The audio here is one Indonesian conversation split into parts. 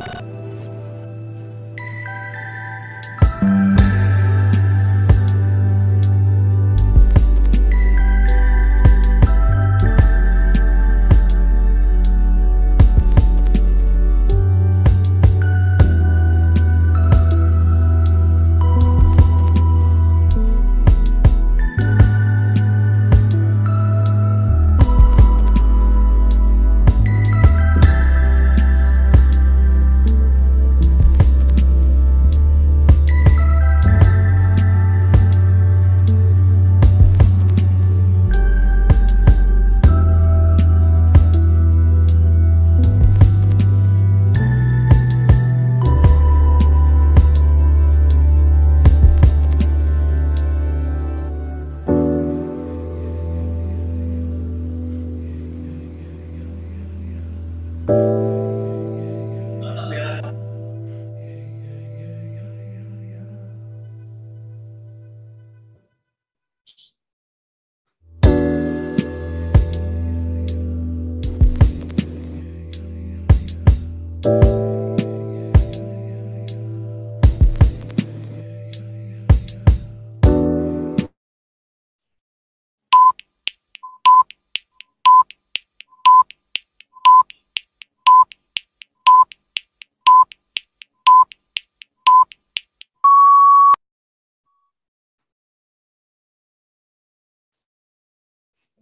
you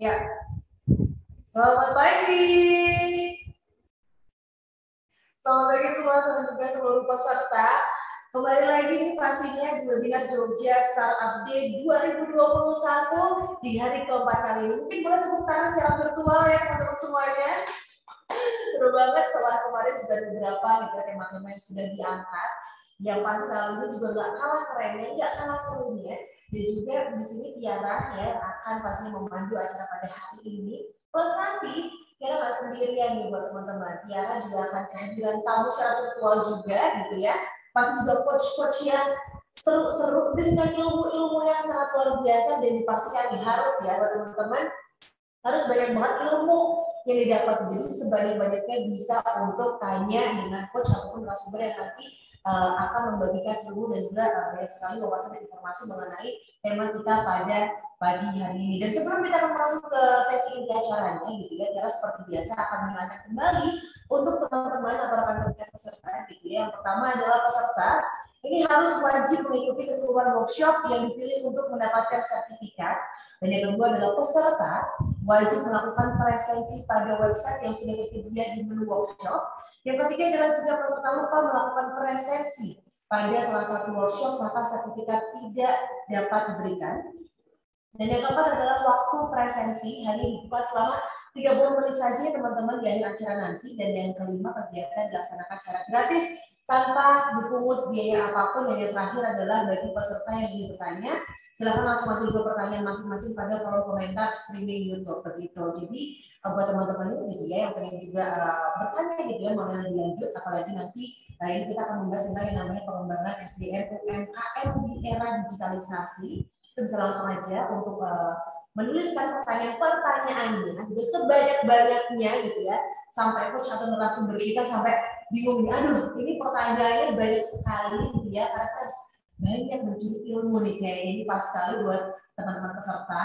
Ya. Selamat pagi. Selamat pagi semua, selamat juga seluruh peserta. Kembali lagi nih pastinya di webinar Jogja Startup Day 2021 di hari keempat kali ini. Mungkin boleh tepuk tangan secara virtual ya teman-teman semuanya. Seru banget setelah kemarin juga beberapa gitu tema-tema yang sudah diangkat. Yang pasti ini juga nggak kalah kerennya, nggak kalah serunya dan juga di sini Tiara ya akan pasti memandu acara pada hari ini. Plus nanti Tiara nggak sendirian nih buat teman-teman. Tiara juga akan kehadiran tamu secara virtual juga gitu ya. Pasti juga coach-coach yang seru-seru dengan ilmu-ilmu yang sangat luar biasa dan dipastikan nih harus ya buat teman-teman harus banyak banget ilmu yang didapat jadi sebanyak-banyaknya bisa untuk tanya dengan coach ataupun narasumber yang nanti uh, akan membagikan ilmu dan juga uh, banyak sekali wawasan dan informasi mengenai tema kita pada pagi hari ini. Dan sebelum kita akan masuk ke sesi inti acaranya, gitu ya, kita seperti biasa akan mengingatkan kembali untuk teman-teman atau rekan-rekan peserta, gitu ya. Yang pertama adalah peserta ini harus wajib mengikuti keseluruhan workshop yang dipilih untuk mendapatkan sertifikat. Dan yang kedua adalah peserta wajib melakukan presensi pada website yang sudah tersedia di menu workshop. Yang ketiga adalah jika peserta lupa melakukan presensi pada salah satu workshop, maka sertifikat tidak dapat diberikan. Dan yang keempat adalah waktu presensi hanya dibuka selama 30 menit saja teman-teman di akhir acara nanti. Dan yang kelima kegiatan dilaksanakan secara gratis tanpa dipungut biaya apa pun dan yang terakhir adalah bagi peserta yang ingin bertanya silahkan langsung maju ke pertanyaan masing-masing pada kolom komentar streaming YouTube begitu. Jadi uh, buat teman-teman gitu ya yang pengen juga uh, bertanya gitu ya mau lebih lanjut apalagi nanti uh, ini kita akan membahas tentang yang namanya pengembangan SDM UMKM di era digitalisasi. Itu bisa langsung aja untuk uh, menuliskan pertanyaan-pertanyaannya gitu sebanyak-banyaknya gitu ya sampai coach atau narasumber kita sampai bingung aduh ini pertanyaannya banyak sekali gitu ya karena harus banyak mencuri ilmu nih kayak ini pas sekali buat teman-teman peserta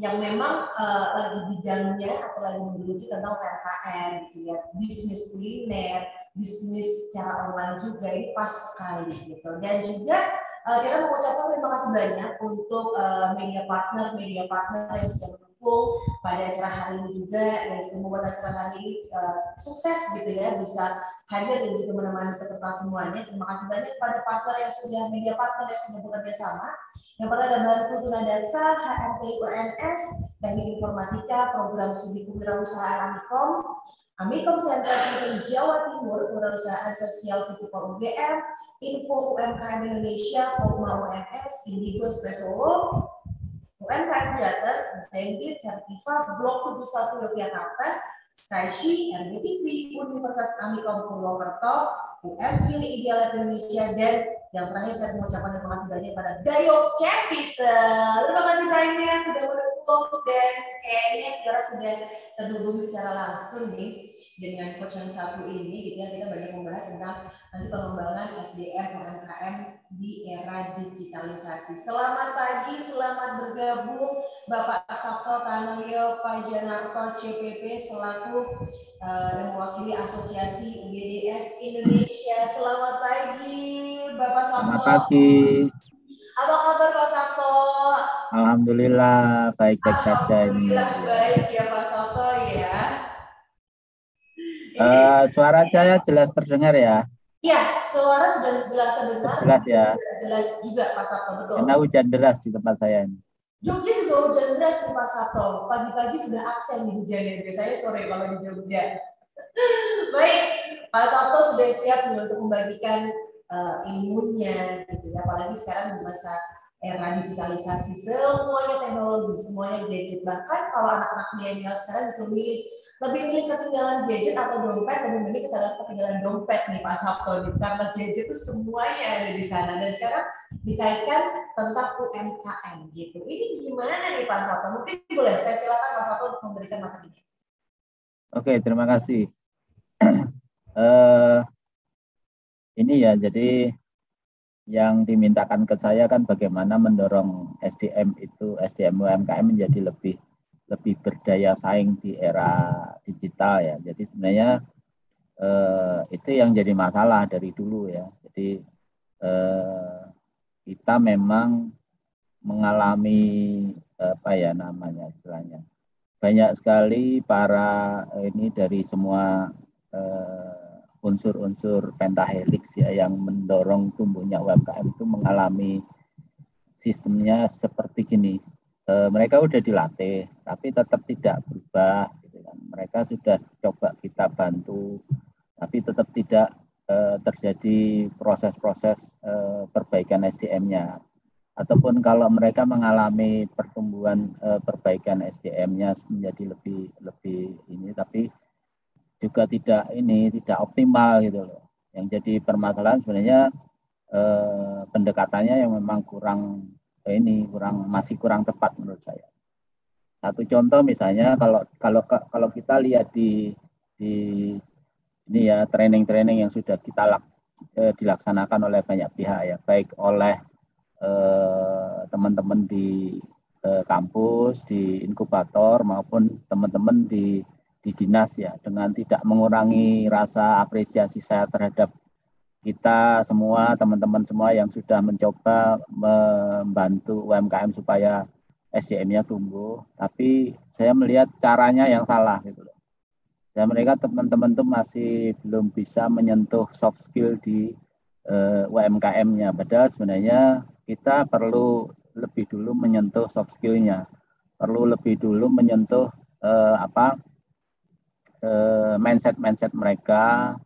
yang memang uh, lagi bidangnya atau lagi menggeluti tentang UMKM gitu ya bisnis kuliner bisnis secara online juga ini pas sekali gitu. Dan juga uh, kita mengucapkan terima kasih banyak untuk uh, media partner media partner yang sudah mendukung pada acara hari ini juga juga membuat acara hari ini uh, sukses gitu ya bisa hadir dan juga menemani peserta semuanya. Terima kasih banyak kepada partner yang sudah media partner yang sudah bekerja sama. Yang pertama adalah Bantu Tunadasa, HRT UNS, Teknik Informatika, Program Studi Kewirausahaan Amikom, Amikom Center di Jawa Timur, Kewirausahaan Sosial Fisical UGM, Info UMKM Indonesia, Forma UNS, Indigo Solo, UMKM Jateng, Zenit, Certifa, Blok 71 Yogyakarta, Skyshi, RBTV, Universitas Amikom Purwokerto, UMK Ideal Indonesia, dan yang terakhir saya mengucapkan terima kasih banyak pada Gayo Capital. Terima kasih banyak sudah mendukung dan kayaknya kita sudah terhubung secara langsung nih. Dengan coach yang satu ini gitu ya kita banyak membahas tentang nanti pengembangan SDM UMKM di era digitalisasi. Selamat pagi, selamat bergabung Bapak Sabto Kanoyo Pajanarto CPP selaku uh, yang mewakili Asosiasi UGDS Indonesia. Selamat pagi Bapak Sabto. Selamat pagi. Apa kabar Pak Sabto? Alhamdulillah baik-baik saja ini. Alhamdulillah baik ya Pak Sabto ya. Uh, suara saya jelas terdengar ya? Iya, suara sudah jelas terdengar. Jelas ya. Jelas juga Pak Sabto betul. Karena hujan deras di tempat saya ini. Jogja juga hujan deras nih Pak Sabto. Pagi-pagi sudah absen di hujannya. Biasanya sore kalau di Jogja. Baik, Pak Sabto sudah siap untuk membagikan uh, ilmunya gitu ya. Apalagi sekarang di masa era digitalisasi semuanya teknologi semuanya gadget bahkan kalau anak-anak milenial sekarang disuruh milih lebih milih ketinggalan gadget atau dompet lebih milih ketinggalan, dompet nih Pak Sabto nih. Karena gadget itu semuanya ada di sana. Dan sekarang dikaitkan tentang UMKM gitu. Ini gimana nih Pak Sabto? Mungkin boleh saya silakan Pak Sabto untuk memberikan materinya Oke terima kasih. Uh, ini ya jadi yang dimintakan ke saya kan bagaimana mendorong SDM itu SDM UMKM menjadi lebih lebih berdaya saing di era digital ya. Jadi sebenarnya eh, itu yang jadi masalah dari dulu ya. Jadi eh, kita memang mengalami apa ya namanya istilahnya banyak sekali para ini dari semua eh, unsur-unsur pentahelix ya yang mendorong tumbuhnya UMKM itu mengalami sistemnya seperti gini. E, mereka sudah dilatih, tapi tetap tidak berubah. Gitu kan. Mereka sudah coba kita bantu, tapi tetap tidak e, terjadi proses-proses e, perbaikan SDM-nya. Ataupun kalau mereka mengalami pertumbuhan e, perbaikan SDM-nya menjadi lebih lebih ini, tapi juga tidak ini tidak optimal gitu loh. Yang jadi permasalahan sebenarnya eh, pendekatannya yang memang kurang eh, ini kurang masih kurang tepat menurut saya. Satu contoh misalnya kalau kalau kalau kita lihat di di ini ya training-training yang sudah kita lak, eh, dilaksanakan oleh banyak pihak ya, baik oleh eh, teman-teman di eh, kampus, di inkubator maupun teman-teman di di dinas ya dengan tidak mengurangi rasa apresiasi saya terhadap kita semua teman-teman semua yang sudah mencoba membantu UMKM supaya SDM-nya tumbuh tapi saya melihat caranya yang salah gitu loh. Saya melihat teman-teman tuh masih belum bisa menyentuh soft skill di uh, eh, UMKM-nya padahal sebenarnya kita perlu lebih dulu menyentuh soft skill-nya. Perlu lebih dulu menyentuh uh, apa Eh, mindset-mindset mereka,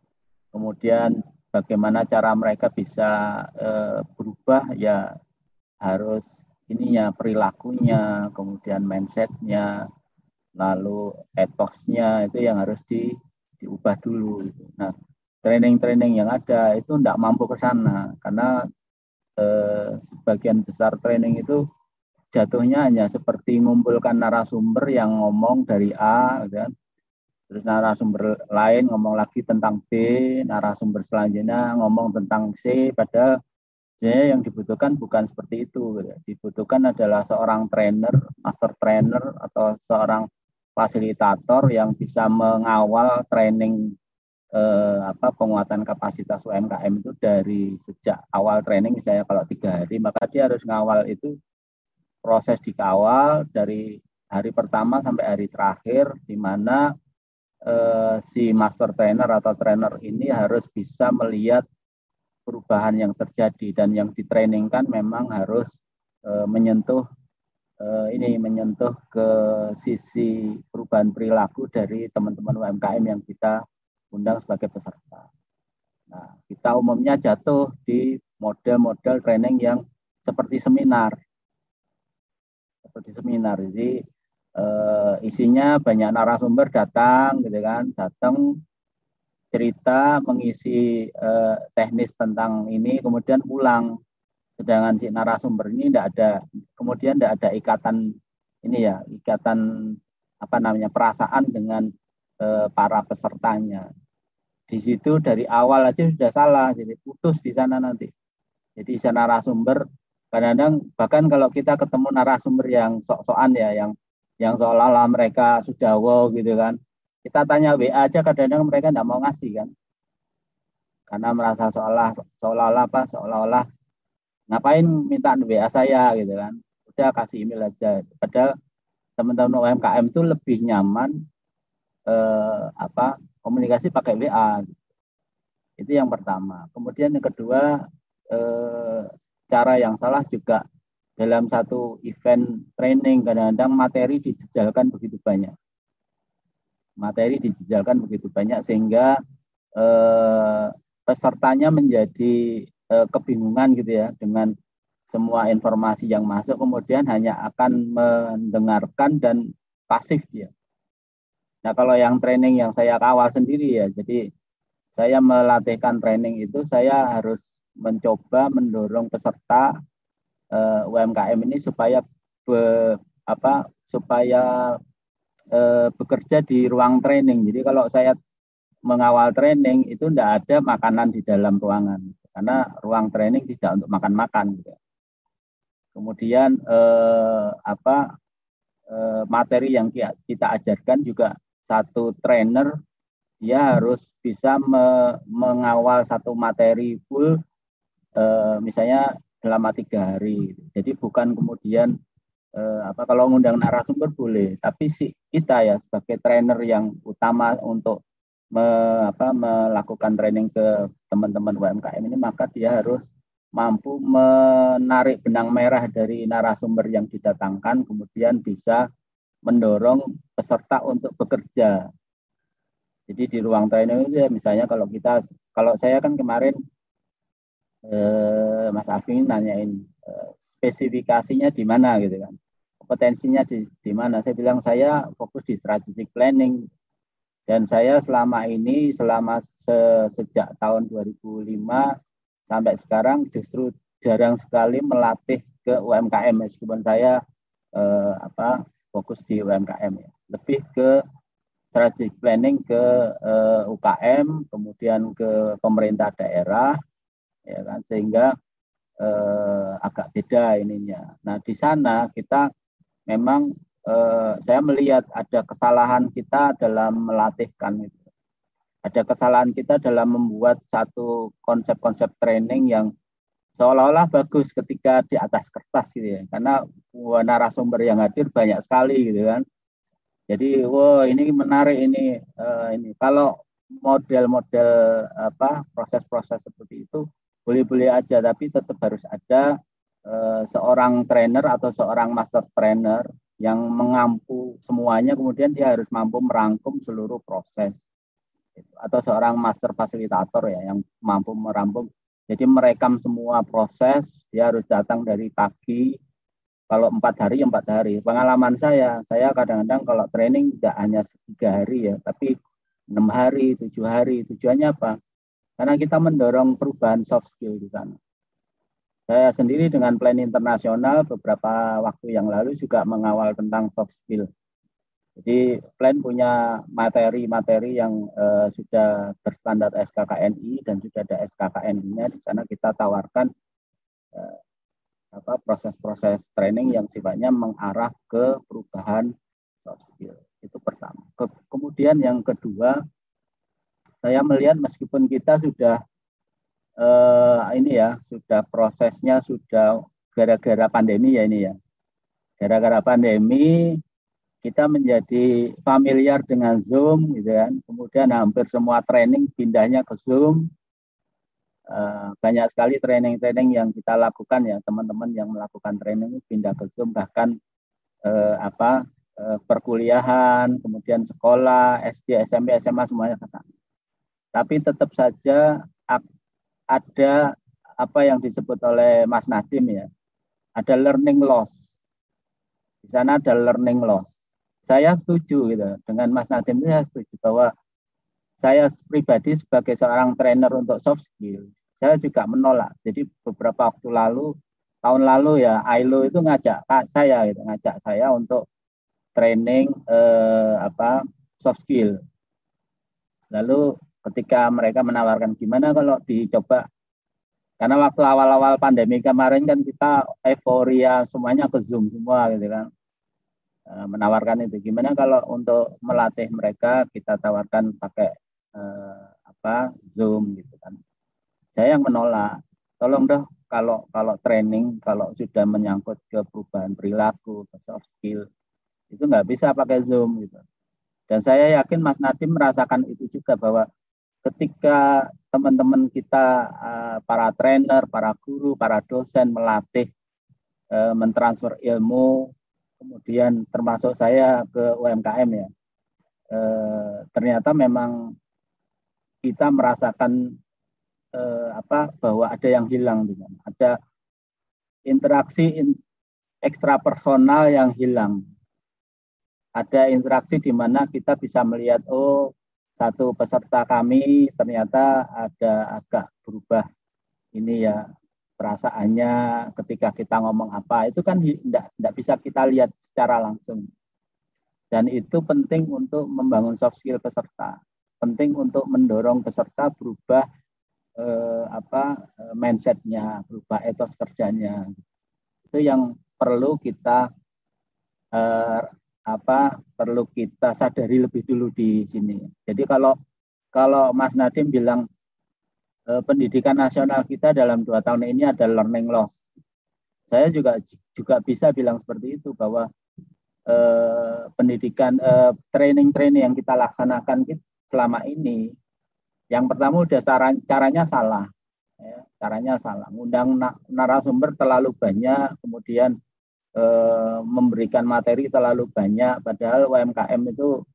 kemudian bagaimana cara mereka bisa uh, berubah ya harus ininya perilakunya, kemudian mindsetnya, lalu etosnya itu yang harus di, diubah dulu. Gitu. Nah, training-training yang ada itu tidak mampu ke sana karena eh, sebagian besar training itu jatuhnya hanya seperti mengumpulkan narasumber yang ngomong dari A, kan, terus narasumber lain ngomong lagi tentang B, narasumber selanjutnya ngomong tentang C, padahal sebenarnya yang dibutuhkan bukan seperti itu. Gitu. Dibutuhkan adalah seorang trainer, master trainer atau seorang fasilitator yang bisa mengawal training eh, apa penguatan kapasitas UMKM itu dari sejak awal training misalnya kalau tiga hari maka dia harus ngawal itu proses dikawal dari hari pertama sampai hari terakhir di mana eh, si master trainer atau trainer ini harus bisa melihat perubahan yang terjadi dan yang ditrainingkan memang harus eh, menyentuh eh, ini menyentuh ke sisi perubahan perilaku dari teman-teman UMKM yang kita undang sebagai peserta. Nah, kita umumnya jatuh di model-model training yang seperti seminar. Seperti seminar. Jadi uh, isinya banyak narasumber datang gitu kan datang cerita mengisi uh, teknis tentang ini kemudian pulang sedangkan si narasumber ini tidak ada kemudian tidak ada ikatan ini ya ikatan apa namanya perasaan dengan eh, para pesertanya. Di situ dari awal aja sudah salah, jadi putus di sana nanti. Jadi sana narasumber kadang-kadang bahkan kalau kita ketemu narasumber yang sok-sokan ya, yang yang seolah-olah mereka sudah wow gitu kan, kita tanya WA aja kadang-kadang mereka tidak mau ngasih kan, karena merasa seolah seolah-olah apa, seolah-olah ngapain minta WA saya gitu kan, udah kasih email aja. Padahal teman-teman UMKM itu lebih nyaman eh, apa komunikasi pakai WA. Itu yang pertama. Kemudian yang kedua eh, cara yang salah juga dalam satu event training kadang-kadang materi dijejalkan begitu banyak. Materi dijejalkan begitu banyak sehingga eh, pesertanya menjadi eh, kebingungan gitu ya dengan semua informasi yang masuk kemudian hanya akan mendengarkan dan pasif dia. Nah, kalau yang training yang saya kawal sendiri ya, jadi saya melatihkan training itu saya harus mencoba mendorong peserta uh, eh, UMKM ini supaya be, apa supaya uh, bekerja di ruang training. Jadi kalau saya mengawal training itu tidak ada makanan di dalam ruangan karena ruang training tidak untuk makan-makan gitu. Kemudian eh, apa eh, materi yang kita ajarkan juga satu trainer dia harus bisa me, mengawal satu materi full eh, misalnya selama tiga hari. Jadi bukan kemudian eh, apa kalau mengundang narasumber boleh, tapi si kita ya sebagai trainer yang utama untuk me, apa, melakukan training ke teman-teman UMKM ini maka dia harus mampu menarik benang merah dari narasumber yang didatangkan kemudian bisa mendorong peserta untuk bekerja. Jadi di ruang training itu ya misalnya kalau kita kalau saya kan kemarin eh, Mas Afin nanyain eh, spesifikasinya di mana gitu kan. Kompetensinya di, di mana? Saya bilang saya fokus di strategic planning dan saya selama ini selama se, sejak tahun 2005 sampai sekarang justru jarang sekali melatih ke UMKM meskipun saya eh, apa fokus di UMKM ya. Lebih ke strategic planning ke eh, UKM, kemudian ke pemerintah daerah, ya kan sehingga uh, agak beda ininya. Nah di sana kita memang uh, saya melihat ada kesalahan kita dalam melatihkan itu. Ada kesalahan kita dalam membuat satu konsep-konsep training yang seolah-olah bagus ketika di atas kertas gitu ya karena narasumber yang hadir banyak sekali gitu kan jadi wah ini menarik ini uh, ini kalau model-model apa proses-proses seperti itu boleh-boleh aja tapi tetap harus ada uh, seorang trainer atau seorang master trainer yang mengampu semuanya kemudian dia harus mampu merangkum seluruh proses atau seorang master fasilitator ya yang mampu merampung jadi merekam semua proses, dia harus datang dari pagi, kalau empat hari, empat hari. Pengalaman saya, saya kadang-kadang kalau training tidak hanya tiga hari ya, tapi enam hari, tujuh hari. Tujuannya apa? Karena kita mendorong perubahan soft skill di sana. Saya sendiri dengan plan internasional beberapa waktu yang lalu juga mengawal tentang soft skill. Jadi plan punya materi-materi yang uh, sudah berstandar SKKNI dan sudah ada SKKNI-nya di sana kita tawarkan apa proses-proses training yang sifatnya mengarah ke perubahan soft skill. Itu pertama. Ke, kemudian yang kedua, saya melihat meskipun kita sudah uh, ini ya, sudah prosesnya sudah gara-gara pandemi ya ini ya. Gara-gara pandemi kita menjadi familiar dengan Zoom, gitu kan. Kemudian hampir semua training pindahnya ke Zoom. Uh, banyak sekali training-training yang kita lakukan ya teman-teman yang melakukan training pindah ke Zoom bahkan uh, apa perkuliahan kemudian sekolah SD SMP SMA semuanya ke sana tapi tetap saja ada apa yang disebut oleh Mas Nadim ya. Ada learning loss. Di sana ada learning loss. Saya setuju gitu. Dengan Mas Nadim saya setuju bahwa saya pribadi sebagai seorang trainer untuk soft skill saya juga menolak. Jadi beberapa waktu lalu tahun lalu ya ILO itu ngajak saya gitu ngajak saya untuk training eh, apa soft skill. Lalu ketika mereka menawarkan gimana kalau dicoba karena waktu awal-awal pandemi kemarin kan kita euforia semuanya ke Zoom semua gitu kan. Eh, menawarkan itu gimana kalau untuk melatih mereka kita tawarkan pakai eh, apa Zoom gitu kan. Saya yang menolak. Tolong dong kalau kalau training kalau sudah menyangkut ke perubahan perilaku, ke soft skill itu nggak bisa pakai Zoom gitu. Dan saya yakin Mas Nadim merasakan itu juga bahwa ketika teman-teman kita eh, para trainer, para guru, para dosen melatih eh, mentransfer ilmu, kemudian termasuk saya ke UMKM ya, eh, ternyata memang kita merasakan apa bahwa ada yang hilang dengan ada interaksi ekstra personal yang hilang. Ada interaksi di mana kita bisa melihat oh satu peserta kami ternyata ada agak berubah ini ya perasaannya ketika kita ngomong apa. Itu kan tidak bisa kita lihat secara langsung. Dan itu penting untuk membangun soft skill peserta. Penting untuk mendorong peserta berubah eh, apa eh, mindsetnya berubah etos kerjanya. Itu yang perlu kita eh, apa perlu kita sadari lebih dulu di sini. Jadi kalau kalau Mas Nadim bilang eh, pendidikan nasional kita dalam dua tahun ini ada learning loss, saya juga juga bisa bilang seperti itu bahwa eh, pendidikan eh, training-training yang kita laksanakan selama ini, yang pertama udah cara, caranya salah, ya, caranya salah, ngundang narasumber terlalu banyak, kemudian Eh, memberikan materi terlalu banyak padahal UMKM itu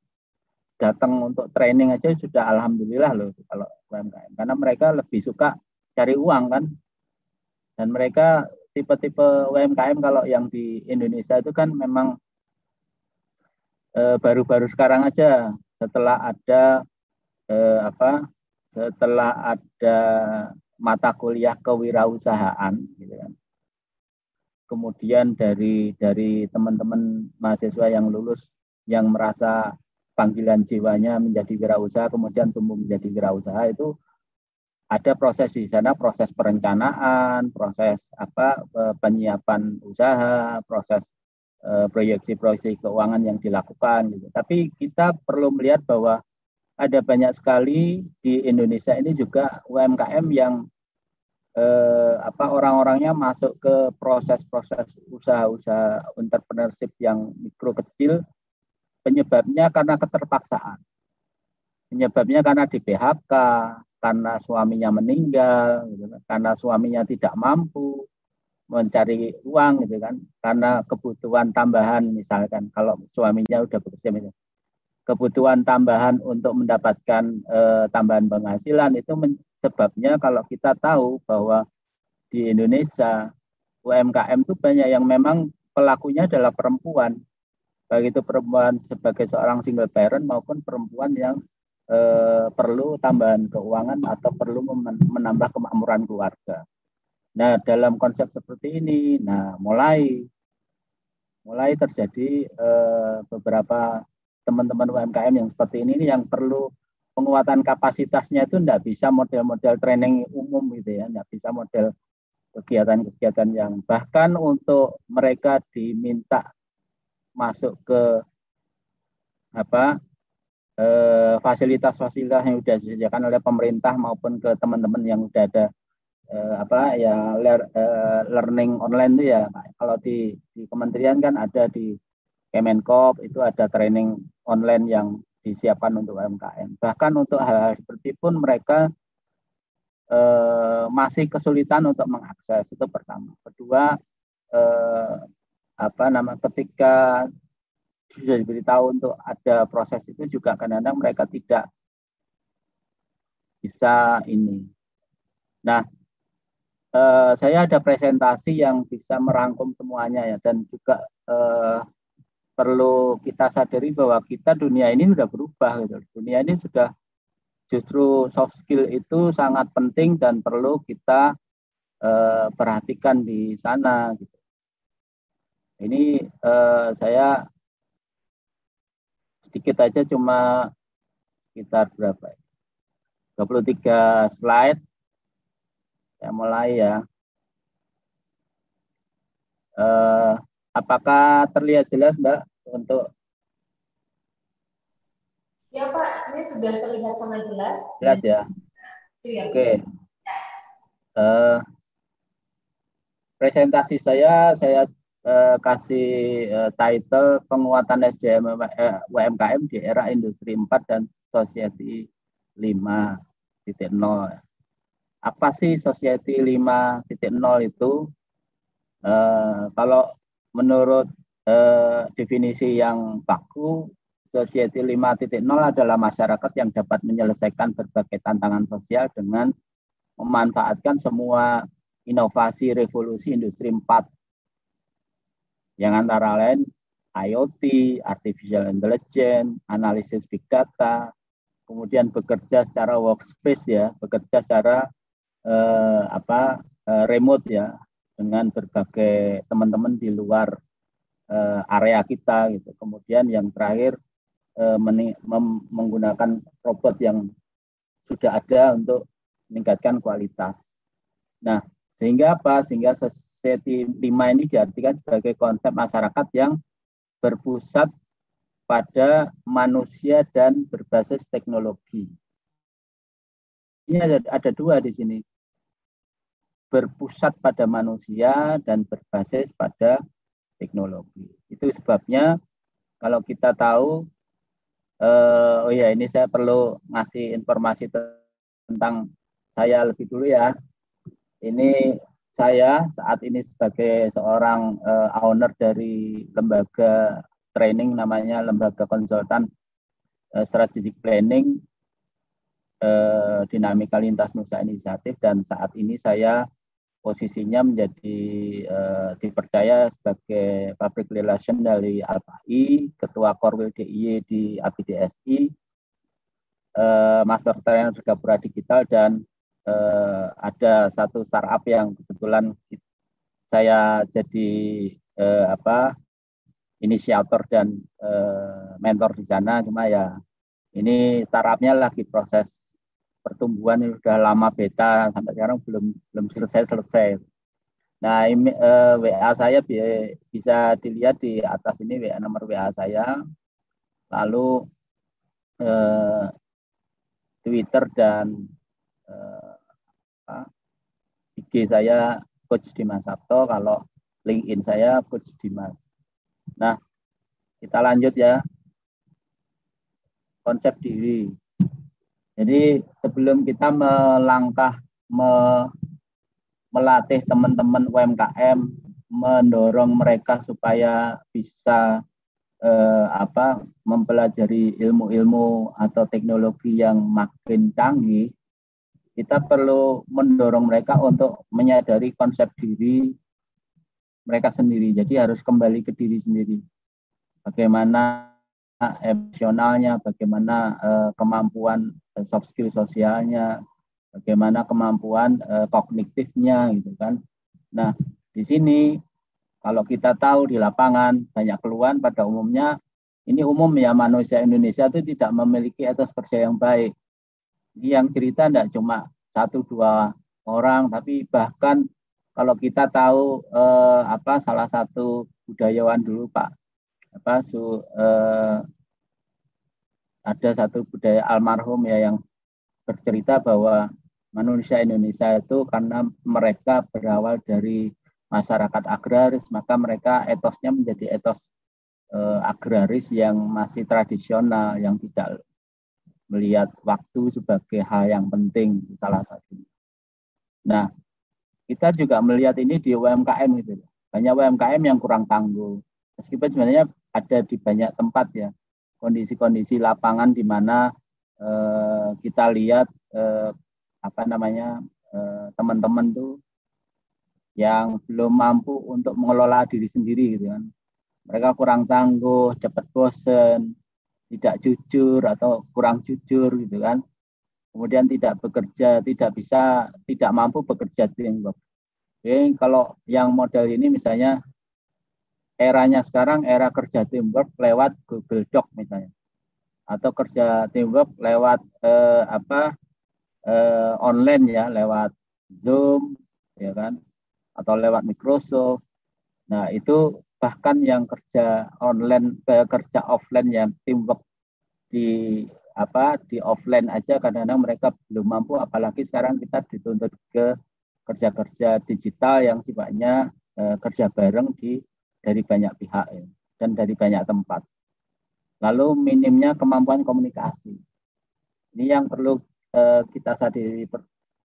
datang untuk training aja sudah alhamdulillah loh kalau UMKM karena mereka lebih suka cari uang kan? Dan mereka tipe-tipe UMKM kalau yang di Indonesia itu kan memang eh, baru-baru eh, sekarang aja setelah ada eh, apa setelah ada mata kuliah kewirausahaan gitu kan kemudian dari dari teman-teman mahasiswa yang lulus yang merasa panggilan jiwanya menjadi wirausaha kemudian tumbuh menjadi wirausaha itu ada proses di sana proses perencanaan proses apa e, penyiapan usaha proses e, proyeksi-proyeksi keuangan yang dilakukan gitu. Tapi kita perlu melihat bahwa ada banyak sekali di Indonesia ini juga UMKM yang eh, apa orang-orangnya masuk ke proses-proses usaha-usaha entrepreneurship yang mikro kecil penyebabnya karena keterpaksaan. Penyebabnya karena di PHK karena suaminya meninggal gitu kan. karena suaminya tidak mampu mencari uang gitu kan. Karena kebutuhan tambahan misalkan kalau suaminya udah bekerja misalkan kebutuhan tambahan untuk mendapatkan eh, tambahan penghasilan itu sebabnya kalau kita tahu bahwa di Indonesia UMKM itu banyak yang memang pelakunya adalah perempuan baik itu perempuan sebagai seorang single parent maupun perempuan yang eh, perlu tambahan keuangan atau perlu menambah kemakmuran keluarga. Nah dalam konsep seperti ini, nah mulai mulai terjadi eh, beberapa teman-teman UMKM yang seperti ini yang perlu penguatan kapasitasnya itu tidak bisa model-model training umum gitu ya, tidak bisa model kegiatan-kegiatan yang bahkan untuk mereka diminta masuk ke apa eh, fasilitas-fasilitas yang sudah disediakan oleh pemerintah maupun ke teman-teman yang sudah ada eh, apa ya learning online itu ya kalau di, di kementerian kan ada di Kemenkop itu ada training online yang disiapkan untuk UMKM. Bahkan untuk hal-hal seperti pun mereka eh, masih kesulitan untuk mengakses itu pertama. Kedua eh, apa nama ketika sudah diberitahu untuk ada proses itu juga kadang-kadang mereka tidak bisa ini. Nah, eh, saya ada presentasi yang bisa merangkum semuanya ya dan juga eh, perlu kita sadari bahwa kita dunia ini sudah berubah gitu. Dunia ini sudah justru soft skill itu sangat penting dan perlu kita eh, perhatikan di sana gitu. Ini eh, saya sedikit aja cuma sekitar berapa ya? 23 slide. Saya mulai ya. Eh, apakah terlihat jelas Mbak untuk Ya Pak, ini sudah terlihat sangat jelas. Jelas ya. Iya. Oke. Uh, presentasi saya saya uh, kasih uh, title penguatan SDM uh, UMKM di era industri 4 dan society 5.0. Apa sih society 5.0 itu? Uh, kalau menurut uh, definisi yang baku Society 5.0 adalah masyarakat yang dapat menyelesaikan berbagai tantangan sosial dengan memanfaatkan semua inovasi revolusi industri 4 yang antara lain IoT, artificial intelligence, analisis big data, kemudian bekerja secara workspace ya, bekerja secara eh, apa eh, remote ya dengan berbagai teman-teman di luar eh, area kita gitu. Kemudian yang terakhir Eh, menggunakan robot yang sudah ada untuk meningkatkan kualitas. Nah, sehingga apa? Sehingga society 5 ini diartikan sebagai konsep masyarakat yang berpusat pada manusia dan berbasis teknologi. Ini ada, ada dua di sini. Berpusat pada manusia dan berbasis pada teknologi. Itu sebabnya kalau kita tahu Uh, oh ya, ini saya perlu ngasih informasi tentang saya lebih dulu ya. Ini saya saat ini sebagai seorang uh, owner dari lembaga training namanya lembaga konsultan uh, strategic planning uh, dinamika lintas nusa inisiatif dan saat ini saya posisinya menjadi uh, dipercaya sebagai public relation dari Alpai, ketua Korwil DIY di ABDSI, uh, master trainer Gapura Digital dan uh, ada satu startup yang kebetulan saya jadi uh, apa inisiator dan uh, mentor di sana. Cuma ya ini startupnya lagi proses pertumbuhan ini sudah lama beta sampai sekarang belum belum selesai selesai. Nah, ini, eh, WA saya bisa dilihat di atas ini WA nomor WA saya. Lalu eh, Twitter dan eh, IG saya Coach Dimas Sabto, kalau LinkedIn saya Coach Dimas. Nah, kita lanjut ya. Konsep diri. Jadi sebelum kita melangkah me, melatih teman-teman UMKM, mendorong mereka supaya bisa eh, apa mempelajari ilmu-ilmu atau teknologi yang makin canggih, kita perlu mendorong mereka untuk menyadari konsep diri mereka sendiri. Jadi harus kembali ke diri sendiri. Bagaimana emosionalnya, bagaimana uh, kemampuan uh, soft skill sosialnya, bagaimana kemampuan uh, kognitifnya gitu kan. Nah, di sini kalau kita tahu di lapangan banyak keluhan pada umumnya ini umum ya manusia Indonesia itu tidak memiliki etos kerja yang baik. Yang cerita tidak cuma satu dua orang, tapi bahkan kalau kita tahu eh, apa salah satu budayawan dulu Pak apa su, eh, ada satu budaya almarhum ya yang bercerita bahwa manusia Indonesia itu karena mereka berawal dari masyarakat agraris maka mereka etosnya menjadi etos eh, agraris yang masih tradisional yang tidak melihat waktu sebagai hal yang penting salah satu. Nah, kita juga melihat ini di UMKM gitu. Banyak UMKM yang kurang tangguh. Meskipun sebenarnya ada di banyak tempat ya. Kondisi-kondisi lapangan di mana eh, kita lihat eh, apa namanya eh, teman-teman eh, tuh yang belum mampu untuk mengelola diri sendiri gitu kan. Mereka kurang tangguh cepat bosen tidak jujur atau kurang jujur gitu kan. Kemudian tidak bekerja tidak bisa tidak mampu bekerja Oke, kalau yang model ini misalnya eranya sekarang era kerja teamwork lewat Google Doc misalnya. Atau kerja teamwork lewat eh, apa uh, online ya lewat Zoom ya kan? Atau lewat Microsoft. Nah, itu bahkan yang kerja online ke kerja offline yang teamwork di apa di offline aja kadang-kadang mereka belum mampu. Apalagi sekarang kita dituntut ke kerja-kerja digital yang sifatnya eh, kerja bareng di dari banyak pihak ya, dan dari banyak tempat. Lalu minimnya kemampuan komunikasi. Ini yang perlu eh, kita sadari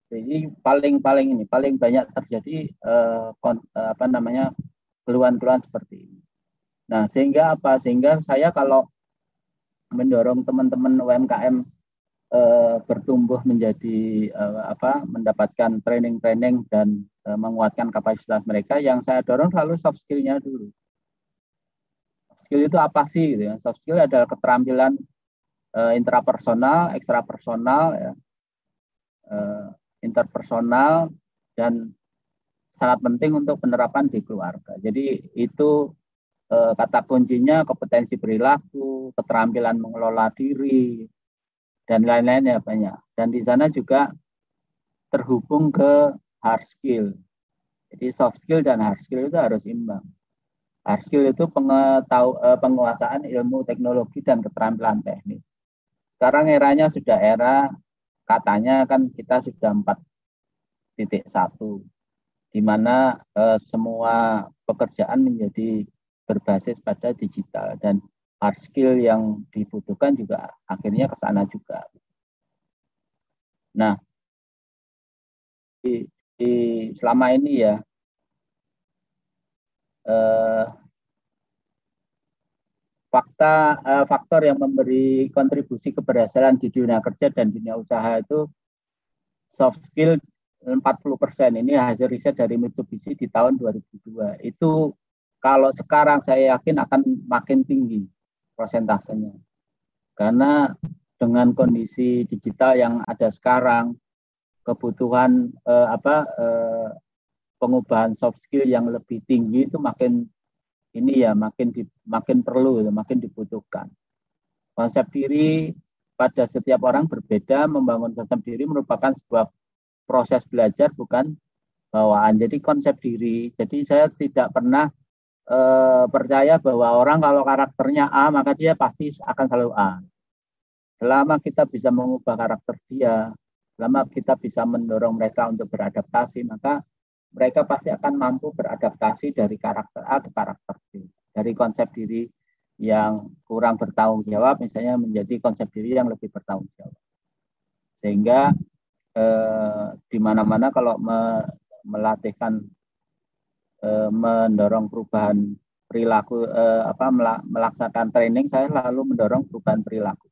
ini paling paling ini paling banyak terjadi eh, kon, eh, apa namanya keluhan-keluhan seperti ini. Nah sehingga apa? Sehingga saya kalau mendorong teman-teman UMKM eh, bertumbuh menjadi eh, apa mendapatkan training-training dan menguatkan kapasitas mereka yang saya dorong selalu soft skill-nya dulu. Soft skill itu apa sih gitu ya? Soft skill adalah keterampilan eh, intrapersonal, ekstrapersonal ya. Eh, interpersonal dan sangat penting untuk penerapan di keluarga. Jadi itu eh, kata kuncinya kompetensi perilaku, keterampilan mengelola diri, dan lain-lainnya banyak. Dan di sana juga terhubung ke hard skill. Jadi soft skill dan hard skill itu harus imbang. Hard skill itu pengetahu, eh, penguasaan ilmu teknologi dan keterampilan teknis. Sekarang eranya sudah era katanya kan kita sudah 4.1 di mana eh, semua pekerjaan menjadi berbasis pada digital dan hard skill yang dibutuhkan juga akhirnya ke sana juga. Nah, di selama ini ya eh, fakta eh, faktor yang memberi kontribusi keberhasilan di dunia kerja dan dunia usaha itu soft skill 40 persen. Ini hasil riset dari Mitsubishi di tahun 2002 itu kalau sekarang saya yakin akan makin tinggi prosentasenya. Karena dengan kondisi digital yang ada sekarang kebutuhan eh, apa eh, pengubahan soft skill yang lebih tinggi itu makin ini ya makin di, makin perlu, makin dibutuhkan. Konsep diri pada setiap orang berbeda, membangun konsep diri merupakan sebuah proses belajar bukan bawaan. Jadi konsep diri. Jadi saya tidak pernah e, percaya bahwa orang kalau karakternya A maka dia pasti akan selalu A. Selama kita bisa mengubah karakter dia, selama kita bisa mendorong mereka untuk beradaptasi, maka mereka pasti akan mampu beradaptasi dari karakter A ke karakter B. Dari konsep diri yang kurang bertanggung jawab misalnya menjadi konsep diri yang lebih bertanggung jawab. Sehingga eh, di mana-mana kalau me, melatihkan eh, mendorong perubahan perilaku eh, apa melaksanakan training saya lalu mendorong perubahan perilaku.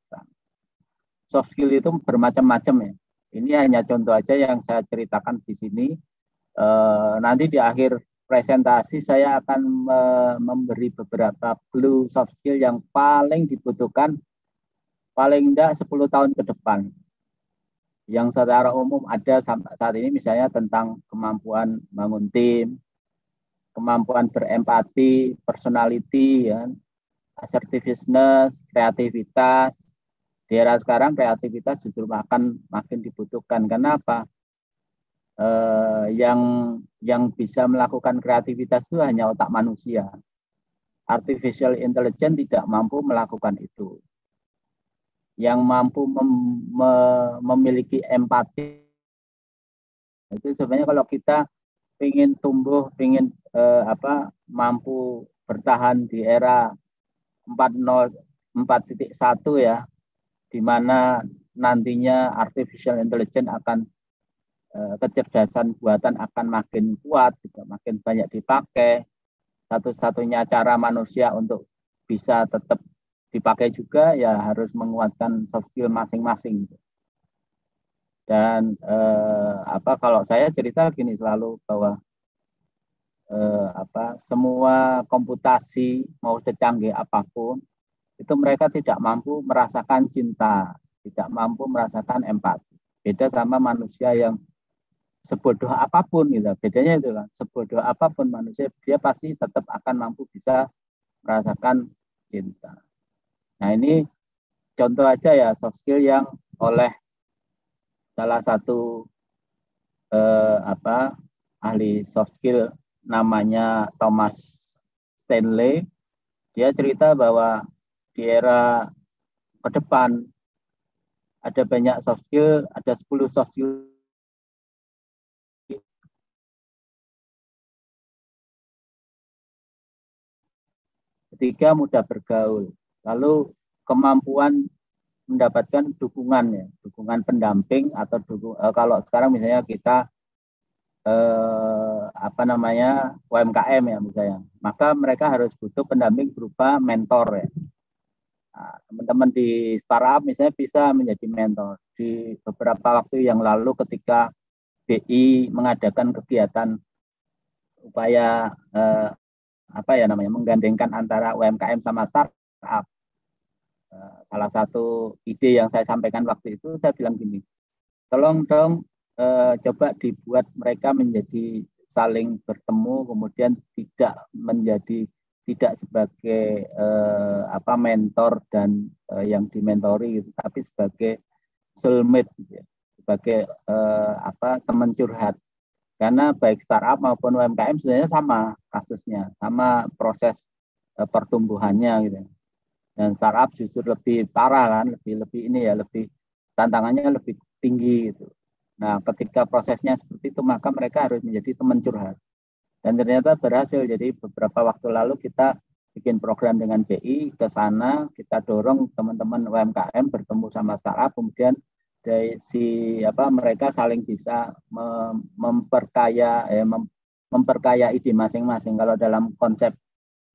Soft skill itu bermacam-macam ya. Ini hanya contoh aja yang saya ceritakan di sini Eh, nanti di akhir presentasi saya akan memberi beberapa clue soft skill yang paling dibutuhkan paling tidak 10 tahun ke depan. Yang secara umum ada saat ini misalnya tentang kemampuan bangun tim, kemampuan berempati, personality, ya, assertiveness, kreativitas. Di era sekarang kreativitas justru akan makin dibutuhkan. Kenapa? eh, yang yang bisa melakukan kreativitas itu hanya otak manusia. Artificial intelligence tidak mampu melakukan itu. Yang mampu mem, me, memiliki empati itu sebenarnya kalau kita ingin tumbuh, ingin eh, apa mampu bertahan di era 4.0 4.1 ya, di mana nantinya artificial intelligence akan Eh, kecerdasan buatan akan makin kuat, juga makin banyak dipakai. Satu-satunya cara manusia untuk bisa tetap dipakai juga ya harus menguatkan soft skill masing-masing. Dan eh, apa kalau saya cerita gini selalu bahwa eh, apa semua komputasi mau secanggih apa pun itu mereka tidak mampu merasakan cinta, tidak mampu merasakan empati. Beda sama manusia yang sebodoh apa pun gitu. Bedanya itu kan, sebodoh apa pun manusia dia pasti tetap akan mampu bisa merasakan cinta. Nah, ini contoh aja ya soft skill yang oleh salah satu eh, apa ahli soft skill namanya Thomas Stanley dia cerita bahwa di era ke depan ada banyak soft skill, ada 10 soft skill Ketiga, mudah bergaul. Lalu kemampuan mendapatkan dukungan ya, dukungan pendamping atau dukung, eh, kalau sekarang misalnya kita eh, apa namanya UMKM ya misalnya, maka mereka harus butuh pendamping berupa mentor ya. Nah, teman-teman di startup misalnya bisa menjadi mentor. Di beberapa waktu yang lalu ketika BI mengadakan kegiatan upaya eh, apa ya namanya menggandengkan antara UMKM sama startup. Eh, salah satu ide yang saya sampaikan waktu itu saya bilang gini, tolong dong eh, coba dibuat mereka menjadi saling bertemu kemudian tidak menjadi tidak sebagai eh, apa mentor dan eh, yang dimentori gitu, tapi sebagai soulmate gitu ya, sebagai eh, apa teman curhat. Karena baik startup maupun UMKM sebenarnya sama kasusnya sama proses eh, pertumbuhannya gitu. Dan startup justru lebih parah kan lebih lebih ini ya lebih tantangannya lebih tinggi gitu. Nah, ketika prosesnya seperti itu, maka mereka harus menjadi teman curhat. Dan ternyata berhasil. Jadi beberapa waktu lalu kita bikin program dengan BI ke sana, kita dorong teman-teman UMKM bertemu sama startup, kemudian dari si apa mereka saling bisa mem memperkaya eh, mem memperkaya ide masing-masing. Kalau dalam konsep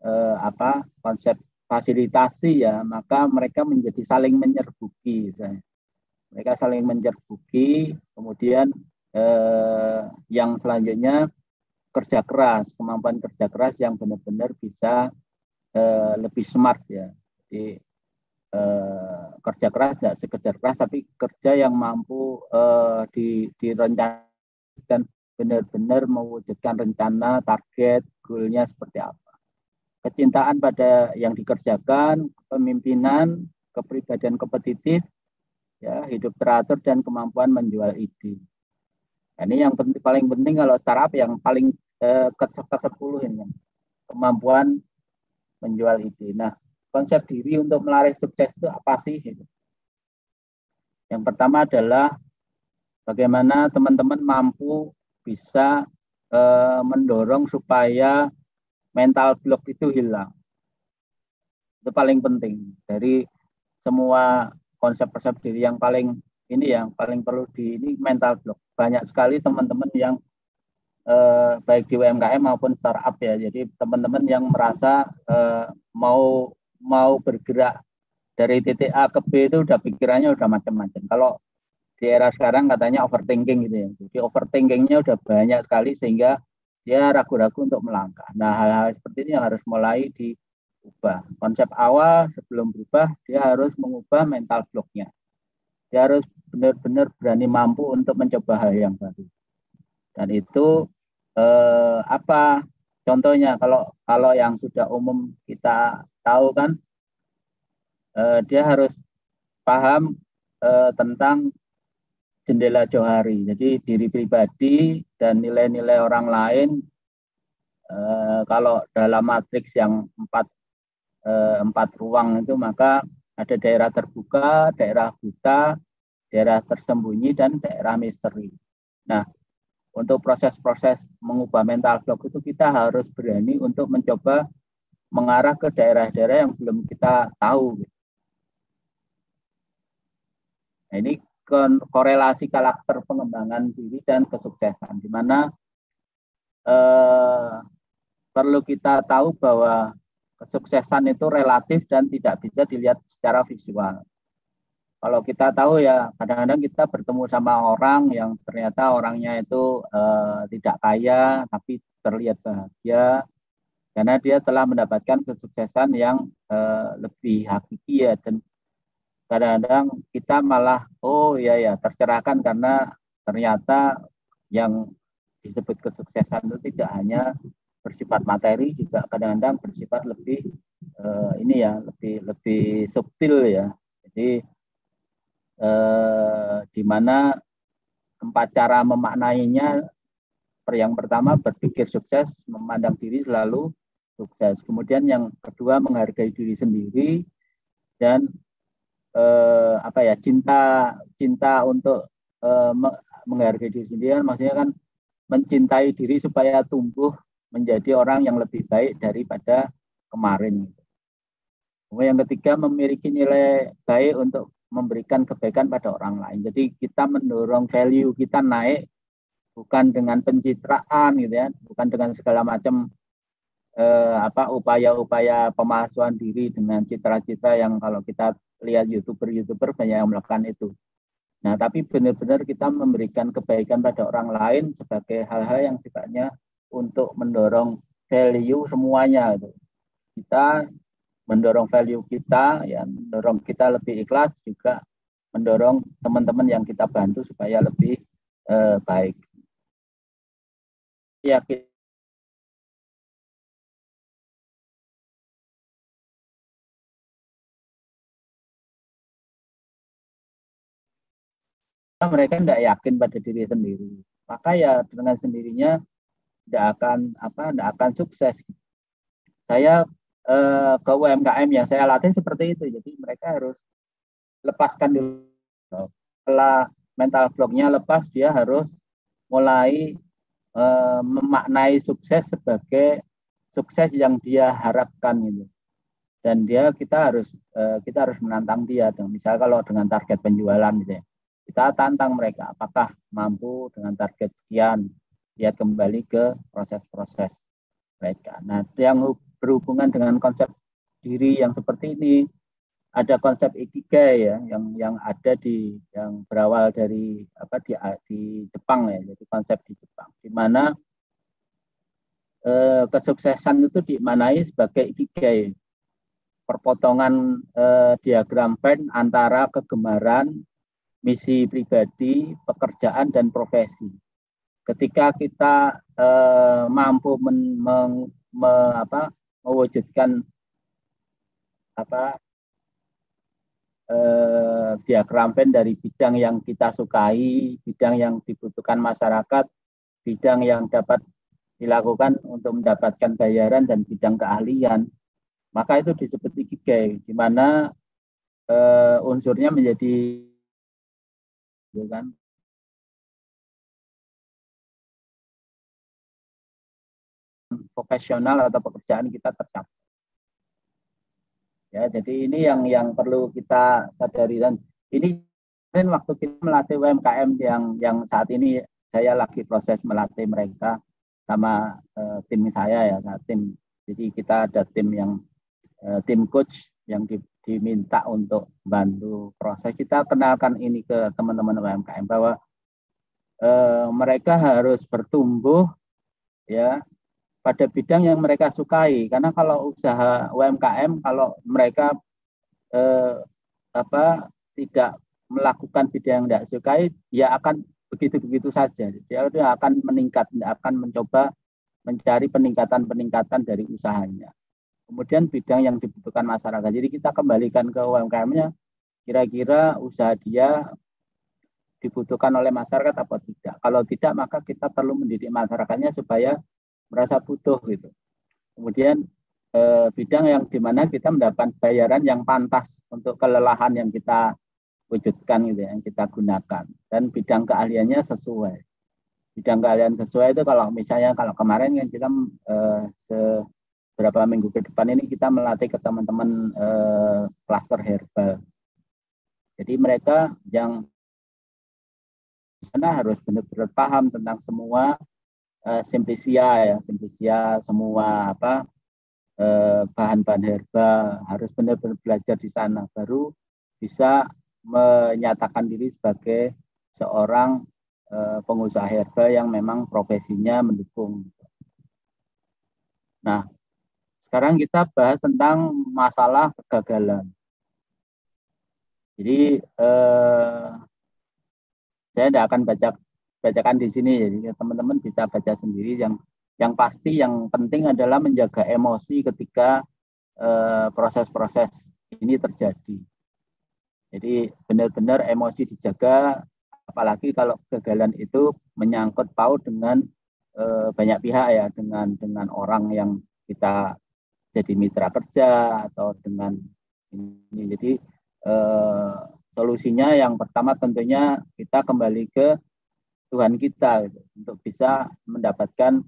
eh, apa konsep fasilitasi ya, maka mereka menjadi saling menyerbuki. Mereka saling mencerbuki kemudian eh, yang selanjutnya kerja keras kemampuan kerja keras yang benar-benar bisa eh, lebih smart ya jadi eh, kerja keras tidak sekedar keras tapi kerja yang mampu eh, di direncanakan benar-benar mewujudkan rencana target goalnya seperti apa kecintaan pada yang dikerjakan kepemimpinan kepribadian kompetitif ya hidup teratur dan kemampuan menjual ide. Nah, ini yang penting, paling penting kalau startup yang paling eh, ke 10 ini kemampuan menjual ide. Nah, konsep diri untuk melaris sukses itu apa sih? Yang pertama adalah bagaimana teman-teman mampu bisa eh, mendorong supaya mental block itu hilang. Itu paling penting dari semua konsep-konsep diri yang paling ini yang paling perlu di ini mental block. Banyak sekali teman-teman yang eh, baik di UMKM maupun startup ya. Jadi teman-teman yang merasa eh, mau mau bergerak dari titik A ke B itu udah pikirannya udah macam-macam. Kalau di era sekarang katanya overthinking gitu ya. Jadi overthinkingnya udah banyak sekali sehingga dia ragu-ragu untuk melangkah. Nah hal-hal seperti ini yang harus mulai di ubah. Konsep awal sebelum berubah, dia harus mengubah mental blocknya. Dia harus benar-benar berani mampu untuk mencoba hal yang baru. Dan itu eh, apa contohnya kalau kalau yang sudah umum kita tahu kan eh, dia harus paham eh, tentang jendela johari. Jadi diri pribadi dan nilai-nilai orang lain eh, kalau dalam matriks yang empat eh, empat ruang itu maka ada daerah terbuka, daerah buta, daerah tersembunyi, dan daerah misteri. Nah, untuk proses-proses mengubah mental block itu kita harus berani untuk mencoba mengarah ke daerah-daerah yang belum kita tahu. Nah, ini korelasi karakter pengembangan diri dan kesuksesan, di mana eh, perlu kita tahu bahwa kesuksesan itu relatif dan tidak bisa dilihat secara visual. Kalau kita tahu ya kadang-kadang kita bertemu sama orang yang ternyata orangnya itu eh, tidak kaya tapi terlihat bahagia karena dia telah mendapatkan kesuksesan yang eh, lebih hakiki ya dan kadang-kadang kita malah oh ya ya tercerahkan karena ternyata yang disebut kesuksesan itu tidak hanya bersifat materi juga kadang-kadang bersifat lebih uh, ini ya lebih lebih subtil ya. Jadi uh, di mana empat cara memaknainya yang pertama berpikir sukses memandang diri selalu sukses kemudian yang kedua menghargai diri sendiri dan eh, apa ya cinta cinta untuk eh, menghargai diri sendiri maksudnya kan mencintai diri supaya tumbuh menjadi orang yang lebih baik daripada kemarin. Kemudian yang ketiga memiliki nilai baik untuk memberikan kebaikan pada orang lain. Jadi kita mendorong value kita naik bukan dengan pencitraan gitu ya, bukan dengan segala macam eh, apa upaya-upaya pemalsuan diri dengan citra-citra yang kalau kita lihat youtuber-youtuber banyak yang melakukan itu. Nah, tapi benar-benar kita memberikan kebaikan pada orang lain sebagai hal-hal yang sifatnya untuk mendorong value semuanya. Gitu. Kita mendorong value kita, ya mendorong kita lebih ikhlas juga mendorong teman-teman yang kita bantu supaya lebih eh, baik. Ya, kita mereka tidak yakin pada diri sendiri. Maka ya dengan sendirinya tidak akan apa tidak akan sukses. Saya eh, ke UMKM yang saya latih seperti itu. Jadi mereka harus lepaskan dulu. Setelah mental blocknya lepas, dia harus mulai eh, memaknai sukses sebagai sukses yang dia harapkan itu. Dan dia kita harus eh, kita harus menantang dia. Misalnya kalau dengan target penjualan gitu ya, kita tantang mereka apakah mampu dengan target sekian dia kembali ke proses-proses mereka. Nah, yang berhubungan dengan konsep diri yang seperti ini. Ada konsep ikigai ya yang yang ada di yang berawal dari apa di di Jepang ya jadi konsep di Jepang. Di mana eh, kesuksesan itu dimanai sebagai ikigai. Perpotongan eh, diagram Venn antara kegemaran misi pribadi pekerjaan dan profesi. Ketika kita eh, mampu men, meng, me, apa, mewujudkan apa eh, diagram Venn dari bidang yang kita sukai, bidang yang dibutuhkan masyarakat, bidang yang dapat dilakukan untuk mendapatkan bayaran dan bidang keahlian, maka itu disebut ikigai, di mana eh, unsurnya menjadi gitu vokasional atau pekerjaan kita tercapai. Ya, jadi ini yang yang perlu kita sadari dan ini waktu kita melatih UMKM yang yang saat ini saya lagi proses melatih mereka sama uh, tim saya ya, tim. Jadi kita ada tim yang uh, tim coach yang di, diminta untuk bantu proses. Kita kenalkan ini ke teman-teman UMKM bahwa uh, mereka harus bertumbuh ya pada bidang yang mereka sukai. Karena kalau usaha UMKM kalau mereka eh, apa tidak melakukan bidang yang tidak sukai ya akan begitu-begitu saja. Dia akan meningkat akan mencoba mencari peningkatan-peningkatan dari usahanya. Kemudian bidang yang dibutuhkan masyarakat. Jadi kita kembalikan ke UMKM-nya kira-kira usaha dia dibutuhkan oleh masyarakat atau tidak? Kalau tidak maka kita perlu mendidik masyarakatnya supaya merasa butuh gitu. Kemudian eh, bidang yang di mana kita mendapat bayaran yang pantas untuk kelelahan yang kita wujudkan gitu ya, yang kita gunakan dan bidang keahliannya sesuai. Bidang keahlian sesuai itu kalau misalnya kalau kemarin kan kita eh, beberapa minggu ke depan ini kita melatih ke teman-teman eh, herbal. Jadi mereka yang sana harus benar-benar paham tentang semua uh, ya simplicia semua apa uh, bahan-bahan herba harus benar-benar belajar di sana baru bisa menyatakan diri sebagai seorang uh, pengusaha herba yang memang profesinya mendukung. Nah, sekarang kita bahas tentang masalah kegagalan. Jadi eh, saya tidak akan baca bacakan di sini jadi teman-teman bisa baca sendiri yang yang pasti yang penting adalah menjaga emosi ketika eh, proses-proses eh, ini terjadi. Jadi benar-benar emosi dijaga apalagi kalau kegagalan itu menyangkut paut dengan eh, banyak pihak ya dengan dengan orang yang kita jadi mitra kerja atau dengan ini jadi eh, solusinya yang pertama tentunya kita kembali ke Tuhan kita gitu, untuk bisa mendapatkan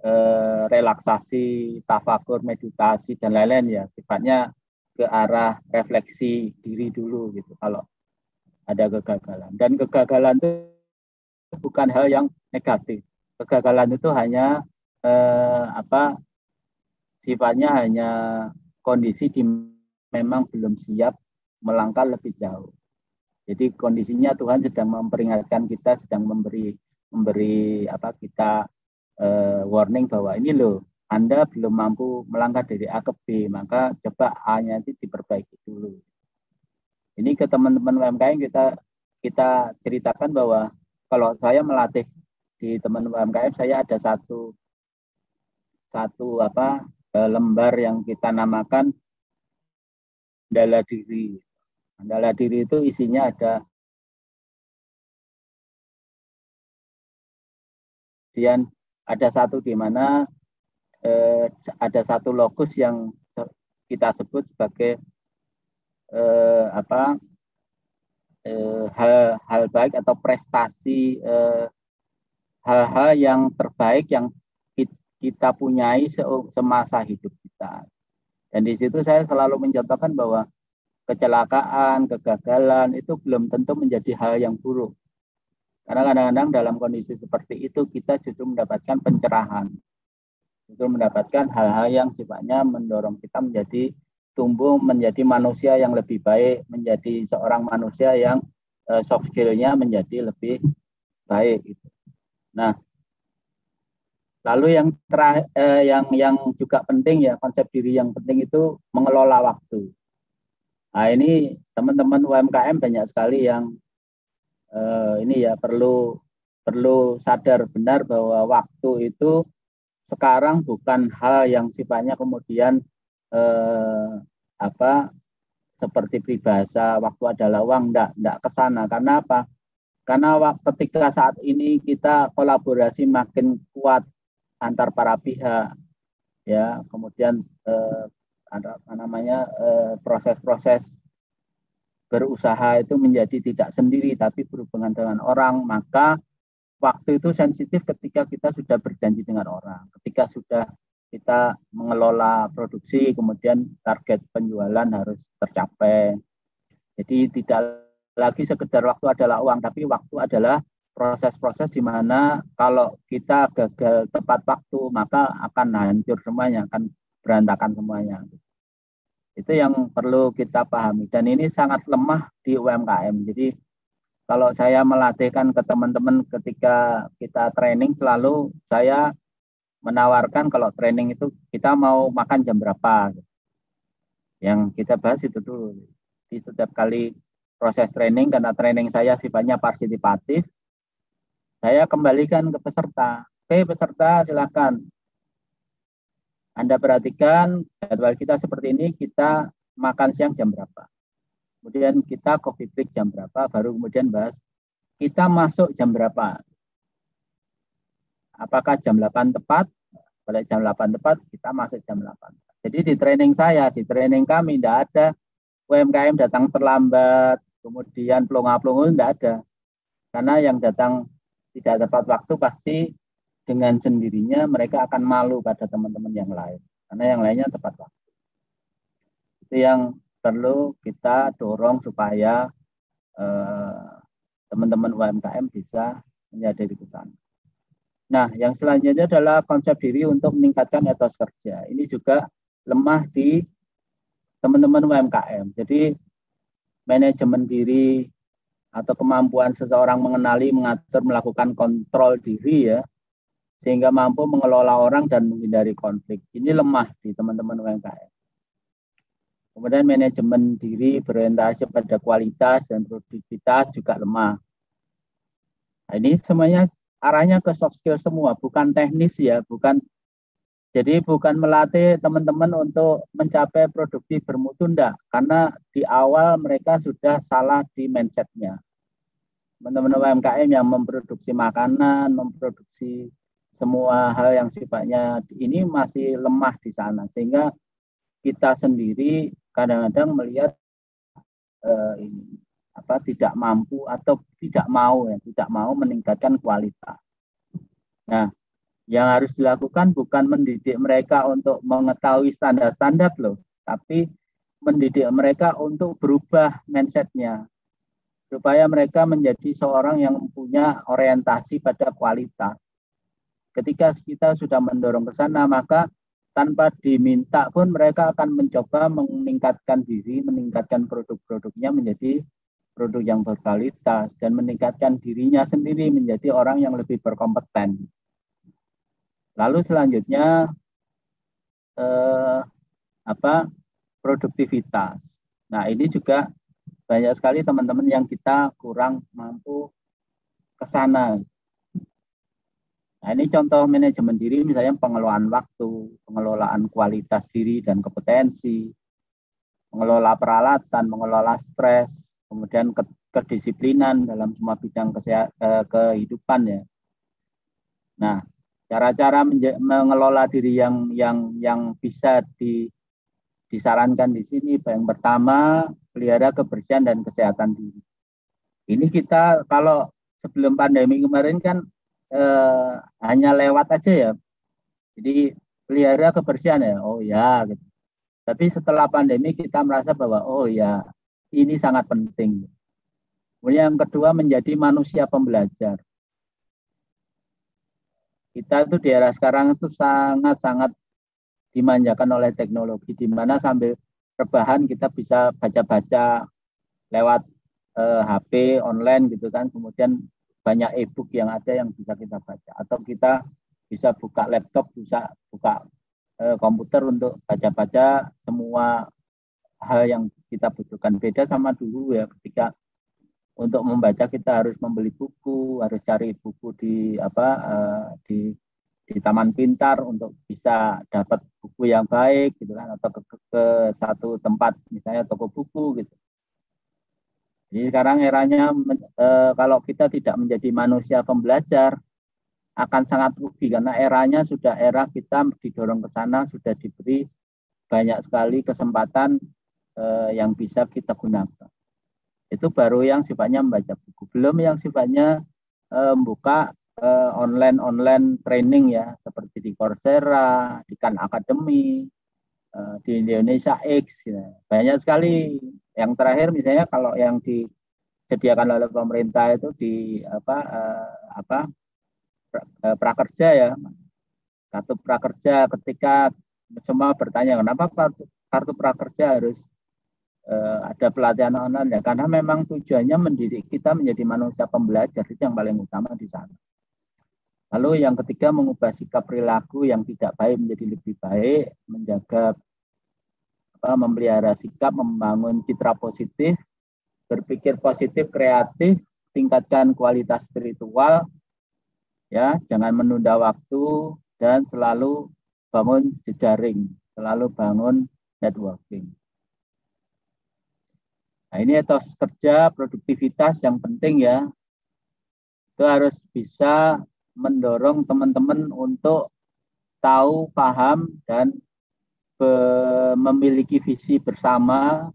eh, relaksasi, tafakur, meditasi dan lain-lain ya. Sifatnya ke arah refleksi diri dulu gitu kalau ada kegagalan. Dan kegagalan itu bukan hal yang negatif. Kegagalan itu hanya eh, apa sifatnya hanya kondisi di memang belum siap melangkah lebih jauh jadi kondisinya Tuhan sedang memperingatkan kita, sedang memberi memberi apa kita uh, warning bahwa ini loh Anda belum mampu melangkah dari A ke B, maka coba A-nya itu diperbaiki dulu. Ini ke teman-teman UMKM kita kita ceritakan bahwa kalau saya melatih di teman UMKM saya ada satu satu apa eh, lembar yang kita namakan dala diri Mandala diri itu isinya ada kemudian ada satu di mana eh, ada satu lokus yang kita sebut sebagai eh, apa eh, hal hal baik atau prestasi eh, hal-hal yang terbaik yang kita punyai semasa hidup kita. Dan di situ saya selalu mencontohkan bahwa kecelakaan, kegagalan itu belum tentu menjadi hal yang buruk. Karena kadang-kadang dalam kondisi seperti itu kita justru mendapatkan pencerahan. Justru mendapatkan hal-hal yang sifatnya mendorong kita menjadi tumbuh menjadi manusia yang lebih baik, menjadi seorang manusia yang uh, soft skill-nya menjadi lebih baik. Gitu. Nah, lalu yang terakhir, eh, yang yang juga penting ya konsep diri yang penting itu mengelola waktu. Nah ini teman-teman UMKM banyak sekali yang eh, ini ya perlu perlu sadar benar bahwa waktu itu sekarang bukan hal yang sifatnya kemudian eh, apa seperti peribahasa waktu adalah uang enggak enggak ke sana karena apa? Karena ketika saat ini kita kolaborasi makin kuat antar para pihak ya kemudian eh, apa namanya eh, proses-proses berusaha itu menjadi tidak sendiri tapi berhubungan dengan orang. Maka waktu itu sensitif ketika kita sudah berjanji dengan orang. Ketika sudah kita mengelola produksi kemudian target penjualan harus tercapai. Jadi tidak lagi sekedar waktu adalah uang tapi waktu adalah proses-proses di mana kalau kita gagal tepat waktu maka akan hancur semuanya akan berantakan semuanya. Itu yang perlu kita pahami dan ini sangat lemah di UMKM. Jadi kalau saya melatihkan ke teman-teman ketika kita training selalu saya menawarkan kalau training itu kita mau makan jam berapa. Yang kita bahas itu dulu. Di setiap kali proses training karena training saya sifatnya partisipatif, saya kembalikan ke peserta. Oke peserta silakan anda perhatikan jadwal kita seperti ini, kita makan siang jam berapa. Kemudian kita coffee break jam berapa, baru kemudian bahas kita masuk jam berapa. Apakah jam 8 tepat? Pada jam 8 tepat, kita masuk jam 8. Jadi di training saya, di training kami, tidak ada UMKM datang terlambat, kemudian pelonga-pelongo, tidak ada. Karena yang datang tidak tepat waktu pasti dengan sendirinya mereka akan malu pada teman-teman yang lain karena yang lainnya tepat waktu. Itu yang perlu kita dorong supaya eh, teman-teman UMKM bisa menyadari ke sana. Nah, yang selanjutnya adalah konsep diri untuk meningkatkan etos kerja. Ini juga lemah di teman-teman UMKM. Jadi manajemen diri atau kemampuan seseorang mengenali, mengatur, melakukan kontrol diri ya, sehingga mampu mengelola orang dan menghindari konflik. Ini lemah di teman-teman UMKM. Kemudian manajemen diri berorientasi pada kualitas dan produktivitas juga lemah. Nah, ini semuanya arahnya ke soft skill semua, bukan teknis ya, bukan jadi bukan melatih teman-teman untuk mencapai produktif bermutu enggak, karena di awal mereka sudah salah di mindsetnya. teman-teman UMKM yang memproduksi makanan, memproduksi semua hal yang sifatnya ini masih lemah di sana sehingga kita sendiri kadang-kadang melihat eh, ini apa tidak mampu atau tidak mau ya tidak mau meningkatkan kualitas. Nah, yang harus dilakukan bukan mendidik mereka untuk mengetahui standar-standar loh, tapi mendidik mereka untuk berubah mindsetnya supaya mereka menjadi seorang yang punya orientasi pada kualitas. Ketika kita sudah mendorong ke sana, maka tanpa diminta pun mereka akan mencoba meningkatkan diri, meningkatkan produk-produknya menjadi produk yang berkualitas dan meningkatkan dirinya sendiri menjadi orang yang lebih berkompeten. Lalu selanjutnya eh, apa produktivitas. Nah ini juga banyak sekali teman-teman yang kita kurang mampu ke sana. Nah, ini contoh manajemen diri misalnya pengelolaan waktu, pengelolaan kualitas diri dan kompetensi, mengelola peralatan, mengelola stres, kemudian kedisiplinan dalam semua bidang eh, kehidupan ya. Nah, cara-cara mengelola diri yang yang yang bisa di disarankan di sini yang pertama pelihara kebersihan dan kesehatan diri. Ini kita kalau sebelum pandemi kemarin kan eh, hanya lewat aja ya. Jadi pelihara kebersihan ya, oh ya gitu. Tapi setelah pandemi kita merasa bahwa oh ya ini sangat penting. Kemudian yang kedua menjadi manusia pembelajar. Kita itu di era sekarang itu sangat-sangat dimanjakan oleh teknologi di mana sambil rebahan kita bisa baca-baca lewat eh, HP online gitu kan kemudian banyak e-book yang ada yang bisa kita baca atau kita bisa buka laptop bisa buka eh, komputer untuk baca-baca semua hal yang kita butuhkan beda sama dulu ya ketika untuk membaca kita harus membeli buku harus cari buku di apa eh, di di taman pintar untuk bisa dapat buku yang baik gitu kan atau ke, ke, ke satu tempat misalnya toko buku gitu. Jadi sekarang eranya e, kalau kita tidak menjadi manusia pembelajar akan sangat rugi karena eranya sudah era kita didorong ke sana sudah diberi banyak sekali kesempatan e, yang bisa kita gunakan. Itu baru yang sifatnya membaca buku. Belum yang sifatnya e, membuka uh, online online training ya seperti di Coursera, di Khan Academy, di Indonesia X. Ya. Banyak sekali. Yang terakhir misalnya kalau yang disediakan oleh pemerintah itu di apa uh, apa prakerja ya kartu prakerja ketika semua bertanya kenapa kartu, kartu prakerja harus uh, ada pelatihan online ya karena memang tujuannya mendidik kita menjadi manusia pembelajar itu yang paling utama di sana. Lalu yang ketiga mengubah sikap perilaku yang tidak baik menjadi lebih baik, menjaga apa, memelihara sikap, membangun citra positif, berpikir positif, kreatif, tingkatkan kualitas spiritual, ya jangan menunda waktu dan selalu bangun jejaring, selalu bangun networking. Nah ini etos kerja, produktivitas yang penting ya. Itu harus bisa mendorong teman-teman untuk tahu, paham, dan memiliki visi bersama,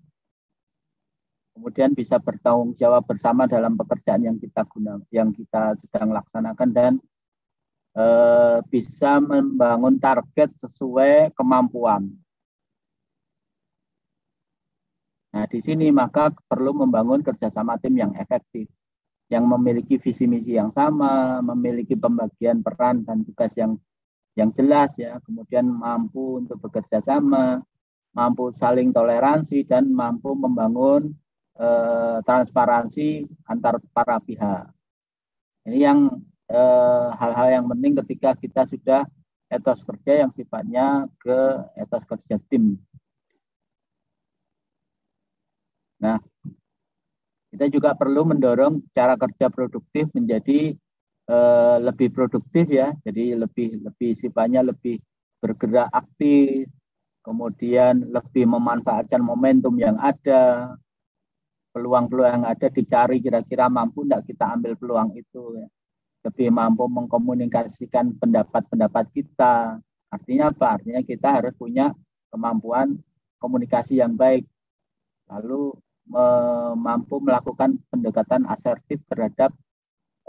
kemudian bisa bertanggung jawab bersama dalam pekerjaan yang kita guna, yang kita sedang laksanakan dan e, bisa membangun target sesuai kemampuan. Nah, di sini maka perlu membangun kerjasama tim yang efektif yang memiliki visi misi yang sama, memiliki pembagian peran dan tugas yang yang jelas ya, kemudian mampu untuk bekerja sama, mampu saling toleransi dan mampu membangun eh, transparansi antar para pihak. Ini yang eh, hal-hal eh, yang penting ketika kita sudah etos kerja yang sifatnya ke etos kerja tim. Nah, kita juga perlu mendorong cara kerja produktif menjadi uh, lebih produktif ya, jadi lebih lebih sifatnya lebih bergerak aktif, kemudian lebih memanfaatkan momentum yang ada, peluang-peluang yang ada dicari kira-kira mampu tidak kita ambil peluang itu ya. lebih mampu mengkomunikasikan pendapat-pendapat kita. Artinya apa? Artinya kita harus punya kemampuan komunikasi yang baik. Lalu mampu melakukan pendekatan asertif terhadap eh,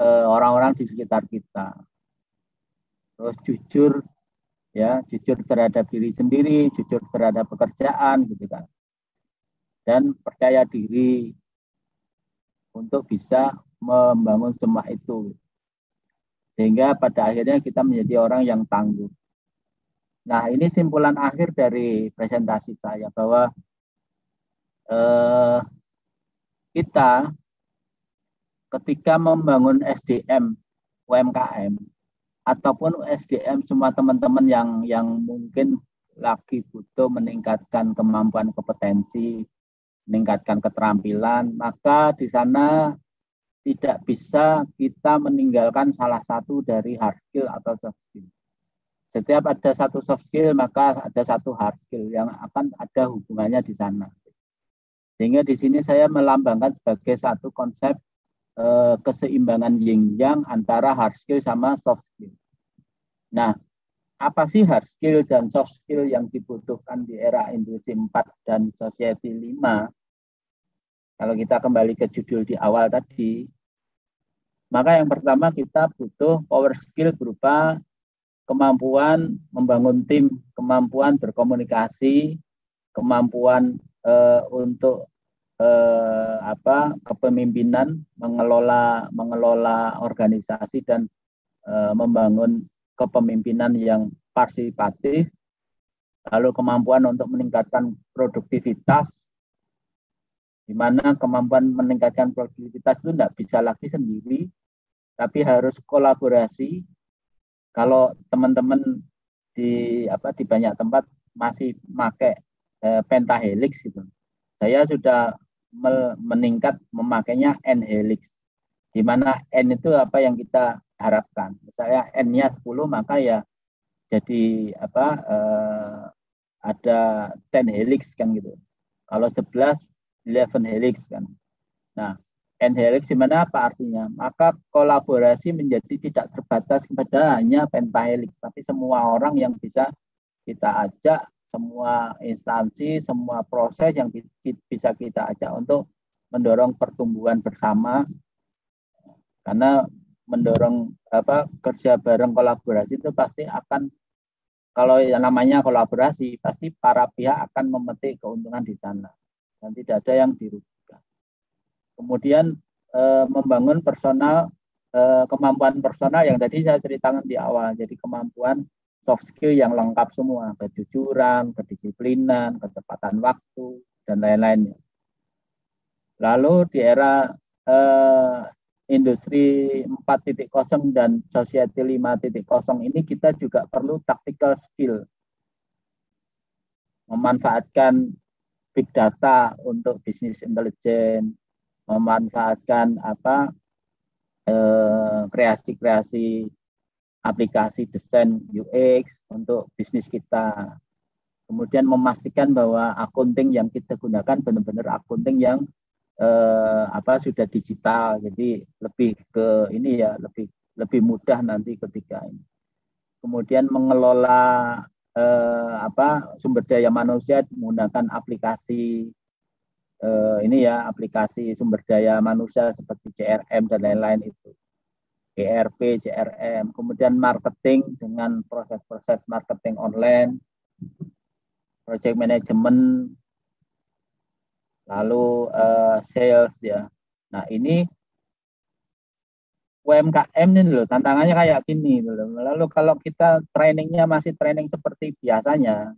orang-orang di sekitar kita. Terus jujur ya jujur terhadap diri sendiri jujur terhadap pekerjaan gitu kan. Dan percaya diri untuk bisa membangun semua itu. Sehingga pada akhirnya kita menjadi orang yang tangguh. Nah ini simpulan akhir dari presentasi saya bahwa eh, kita ketika membangun SDM UMKM ataupun SDM semua teman-teman yang yang mungkin lagi butuh meningkatkan kemampuan kompetensi, meningkatkan keterampilan, maka di sana tidak bisa kita meninggalkan salah satu dari hard skill atau soft skill. Setiap ada satu soft skill, maka ada satu hard skill yang akan ada hubungannya di sana. Sehingga di sini saya melambangkan sebagai satu konsep eh, keseimbangan yin yang antara hard skill sama soft skill. Nah, apa sih hard skill dan soft skill yang dibutuhkan di era industri 4 dan society 5? Kalau kita kembali ke judul di awal tadi, maka yang pertama kita butuh power skill berupa kemampuan membangun tim, kemampuan berkomunikasi, kemampuan eh, untuk eh, apa kepemimpinan, mengelola mengelola organisasi dan eh, membangun kepemimpinan yang partisipatif, lalu kemampuan untuk meningkatkan produktivitas, di mana kemampuan meningkatkan produktivitas itu tidak bisa lagi sendiri, tapi harus kolaborasi. Kalau teman-teman di apa di banyak tempat masih pakai eh, pentahelix gitu, saya sudah meningkat memakainya n helix, di mana n itu apa yang kita harapkan. Misalnya n-nya 10 maka ya jadi apa eh, ada 10 helix kan gitu. Kalau 11 11 helix kan. Nah, n helix di mana apa artinya? Maka kolaborasi menjadi tidak terbatas kepada hanya pentahelix, tapi semua orang yang bisa kita ajak, semua instansi, semua proses yang bisa kita ajak untuk mendorong pertumbuhan bersama. Karena mendorong apa kerja bareng kolaborasi itu pasti akan kalau yang namanya kolaborasi pasti para pihak akan memetik keuntungan di sana dan tidak ada yang dirugikan. Kemudian e, membangun personal e, kemampuan personal yang tadi saya ceritakan di awal. Jadi kemampuan soft skill yang lengkap semua, kejujuran, kedisiplinan, ketepatan waktu dan lain-lainnya. Lalu di era eh, industri 4.0 dan society 5.0 ini kita juga perlu tactical skill. Memanfaatkan big data untuk bisnis intelijen, memanfaatkan apa eh, kreasi-kreasi aplikasi desain UX untuk bisnis kita. Kemudian memastikan bahwa akunting yang kita gunakan benar-benar akunting yang eh, apa sudah digital. Jadi lebih ke ini ya lebih lebih mudah nanti ketika ini. Kemudian mengelola eh, apa sumber daya manusia menggunakan aplikasi eh, ini ya aplikasi sumber daya manusia seperti CRM dan lain-lain itu ERP, CRM, kemudian marketing dengan proses-proses marketing online, project management, lalu uh, sales ya. Nah ini UMKM ini loh tantangannya kayak gini loh. Lalu kalau kita trainingnya masih training seperti biasanya,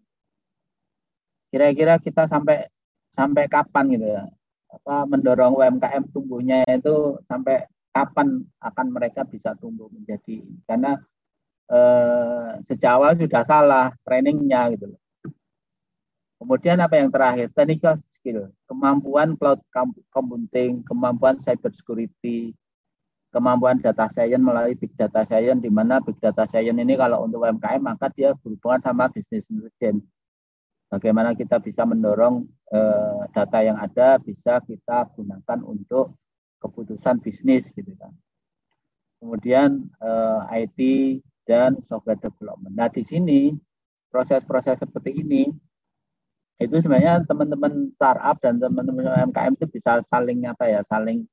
kira-kira kita sampai sampai kapan gitu ya? Apa mendorong UMKM tumbuhnya itu sampai kapan akan mereka bisa tumbuh menjadi karena eh, sejak awal sudah salah trainingnya gitu loh. Kemudian apa yang terakhir? Technical skill, kemampuan cloud computing, kemampuan cyber security, kemampuan data science melalui big data science, di mana big data science ini kalau untuk UMKM maka dia berhubungan sama bisnis intelligence. bagaimana kita bisa mendorong eh, data yang ada bisa kita gunakan untuk keputusan bisnis gitu kan. Kemudian eh, IT dan software development. Nah di sini proses-proses seperti ini itu sebenarnya teman-teman startup dan teman-teman UMKM itu bisa saling apa ya saling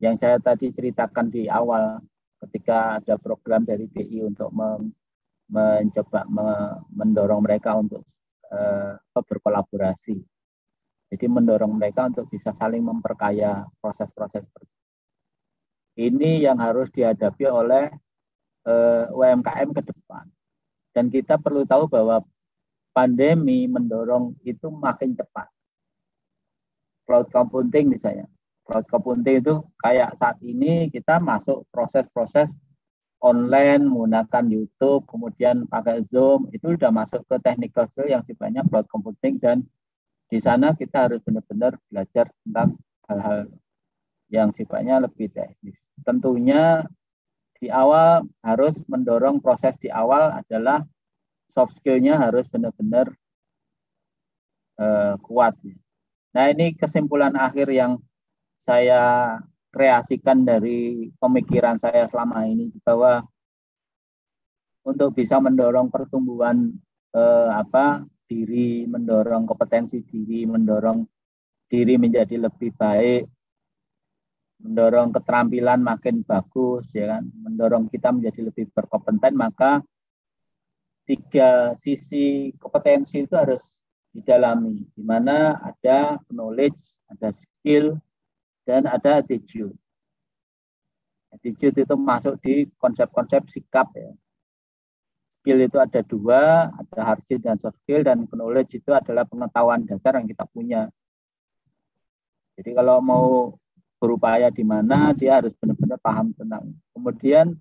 yang saya tadi ceritakan di awal ketika ada program dari BI untuk mencoba mendorong mereka untuk uh, berkolaborasi. Jadi mendorong mereka untuk bisa saling memperkaya proses-proses ini yang harus dihadapi oleh eh, UMKM ke depan. Dan kita perlu tahu bahwa pandemi mendorong itu makin cepat. Cloud computing misalnya. Cloud computing itu kayak saat ini kita masuk proses-proses online menggunakan YouTube, kemudian pakai Zoom, itu sudah masuk ke technical skill yang sifatnya cloud computing dan di sana kita harus benar-benar belajar tentang hal-hal yang sifatnya lebih teknis. Tentunya di awal harus mendorong proses di awal adalah soft skill-nya harus benar-benar uh, kuat. Nah ini kesimpulan akhir yang saya kreasikan dari pemikiran saya selama ini bahwa untuk bisa mendorong pertumbuhan eh, apa diri, mendorong kompetensi diri, mendorong diri menjadi lebih baik, mendorong keterampilan makin bagus, ya kan, mendorong kita menjadi lebih berkompeten, maka tiga sisi kompetensi itu harus didalami, di mana ada knowledge, ada skill, dan ada attitude. Attitude itu masuk di konsep-konsep sikap ya. Skill itu ada dua, ada hard skill dan soft skill, dan knowledge itu adalah pengetahuan dasar yang kita punya. Jadi kalau mau berupaya di mana, dia harus benar-benar paham tentang. Kemudian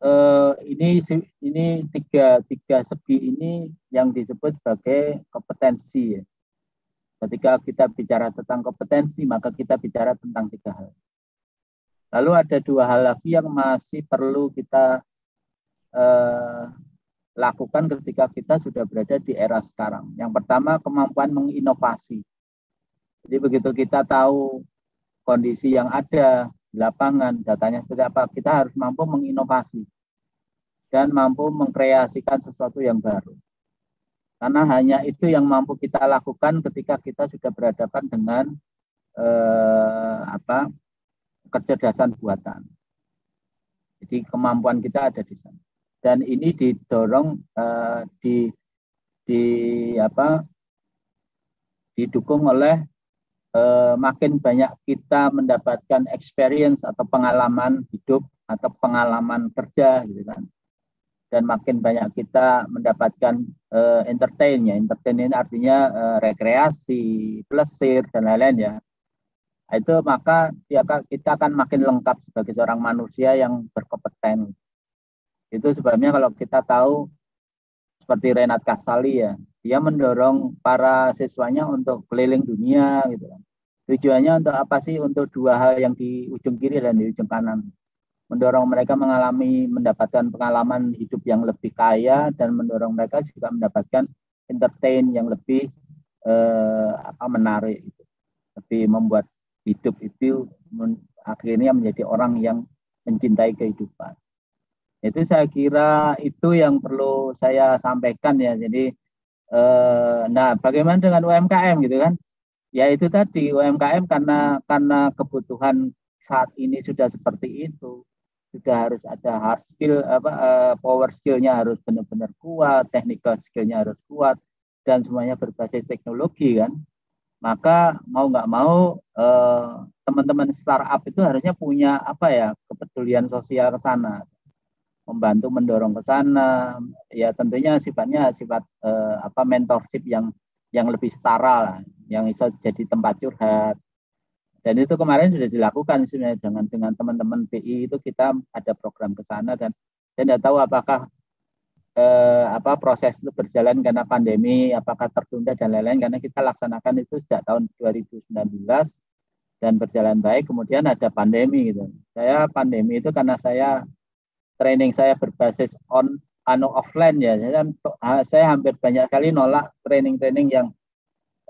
eh, ini ini tiga tiga segi ini yang disebut sebagai kompetensi ya. Ketika kita bicara tentang kompetensi, maka kita bicara tentang tiga hal. Lalu ada dua hal lagi yang masih perlu kita eh, lakukan ketika kita sudah berada di era sekarang. Yang pertama, kemampuan menginovasi. Jadi begitu kita tahu kondisi yang ada di lapangan, datanya seperti apa, kita harus mampu menginovasi dan mampu mengkreasikan sesuatu yang baru. Karena hanya itu yang mampu kita lakukan ketika kita sudah berhadapan dengan eh, apa kecerdasan buatan. Jadi kemampuan kita ada di sana. Dan ini didorong eh, di di apa didukung oleh eh, makin banyak kita mendapatkan experience atau pengalaman hidup atau pengalaman kerja gitu kan dan makin banyak kita mendapatkan uh, entertain ya. Entertain ini artinya uh, rekreasi, plesir dan lain-lain ya. Nah, itu maka ya, kita akan makin lengkap sebagai seorang manusia yang berkompeten. Itu sebabnya kalau kita tahu seperti Renat Kasali ya, dia mendorong para siswanya untuk keliling dunia gitu kan. Tujuannya untuk apa sih? Untuk dua hal yang di ujung kiri dan di ujung kanan mendorong mereka mengalami mendapatkan pengalaman hidup yang lebih kaya dan mendorong mereka juga mendapatkan entertain yang lebih eh, apa menarik itu lebih membuat hidup itu akhirnya menjadi orang yang mencintai kehidupan itu saya kira itu yang perlu saya sampaikan ya. Jadi eh, nah bagaimana dengan UMKM gitu kan? Ya itu tadi UMKM karena karena kebutuhan saat ini sudah seperti itu sudah harus ada hard skill apa uh, power skillnya harus benar-benar kuat, technical skillnya harus kuat dan semuanya berbasis teknologi kan. Maka mau nggak mau uh, teman-teman startup itu harusnya punya apa ya kepedulian sosial ke sana, membantu mendorong ke sana. Ya tentunya sifatnya sifat uh, apa mentorship yang yang lebih setara lah, yang bisa jadi tempat curhat, dan itu kemarin sudah dilakukan sebenarnya dengan dengan teman-teman BI itu kita ada program ke sana dan saya tidak tahu apakah eh, apa proses itu berjalan karena pandemi, apakah tertunda dan lain-lain karena kita laksanakan itu sejak tahun 2019 dan berjalan baik. Kemudian ada pandemi gitu. Saya pandemi itu karena saya training saya berbasis on anu offline ya. Saya, saya hampir banyak kali nolak training-training yang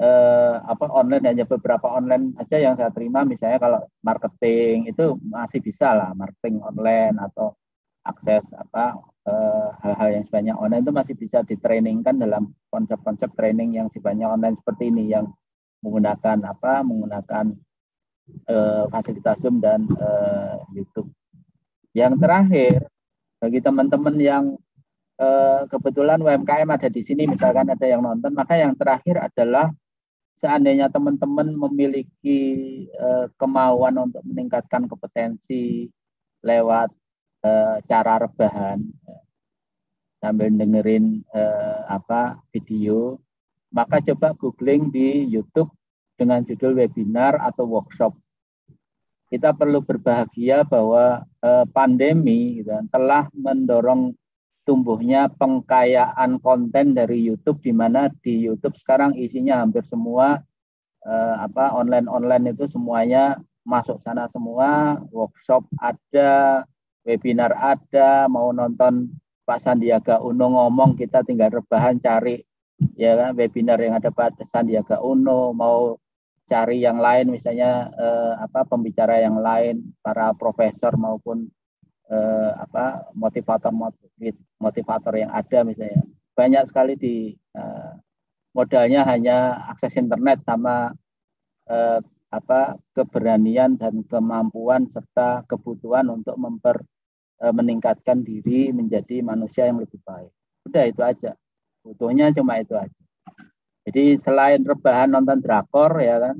eh, apa online hanya beberapa online aja yang saya terima misalnya kalau marketing itu masih bisa lah marketing online atau akses apa eh, hal-hal yang sifatnya online itu masih bisa ditrainingkan dalam konsep-konsep training yang sifatnya online seperti ini yang menggunakan apa menggunakan eh, fasilitas Zoom dan eh, YouTube. Yang terakhir bagi teman-teman yang eh, kebetulan UMKM ada di sini misalkan ada yang nonton maka yang terakhir adalah seandainya teman-teman memiliki uh, kemauan untuk meningkatkan kompetensi lewat uh, cara rebahan sambil dengerin uh, apa video maka coba googling di YouTube dengan judul webinar atau workshop kita perlu berbahagia bahwa uh, pandemi gitu, telah mendorong tumbuhnya pengkayaan konten dari YouTube di mana di YouTube sekarang isinya hampir semua eh, apa online-online itu semuanya masuk sana semua, workshop ada, webinar ada, mau nonton Pak Sandiaga Uno ngomong kita tinggal rebahan cari ya kan webinar yang ada Pak Sandiaga Uno, mau cari yang lain misalnya eh, apa pembicara yang lain, para profesor maupun eh, apa motivator motivator yang ada misalnya banyak sekali di eh, modalnya hanya akses internet sama eh, apa keberanian dan kemampuan serta kebutuhan untuk memper eh, meningkatkan diri menjadi manusia yang lebih baik. Udah itu aja. Butuhnya cuma itu aja. Jadi selain rebahan nonton drakor ya kan,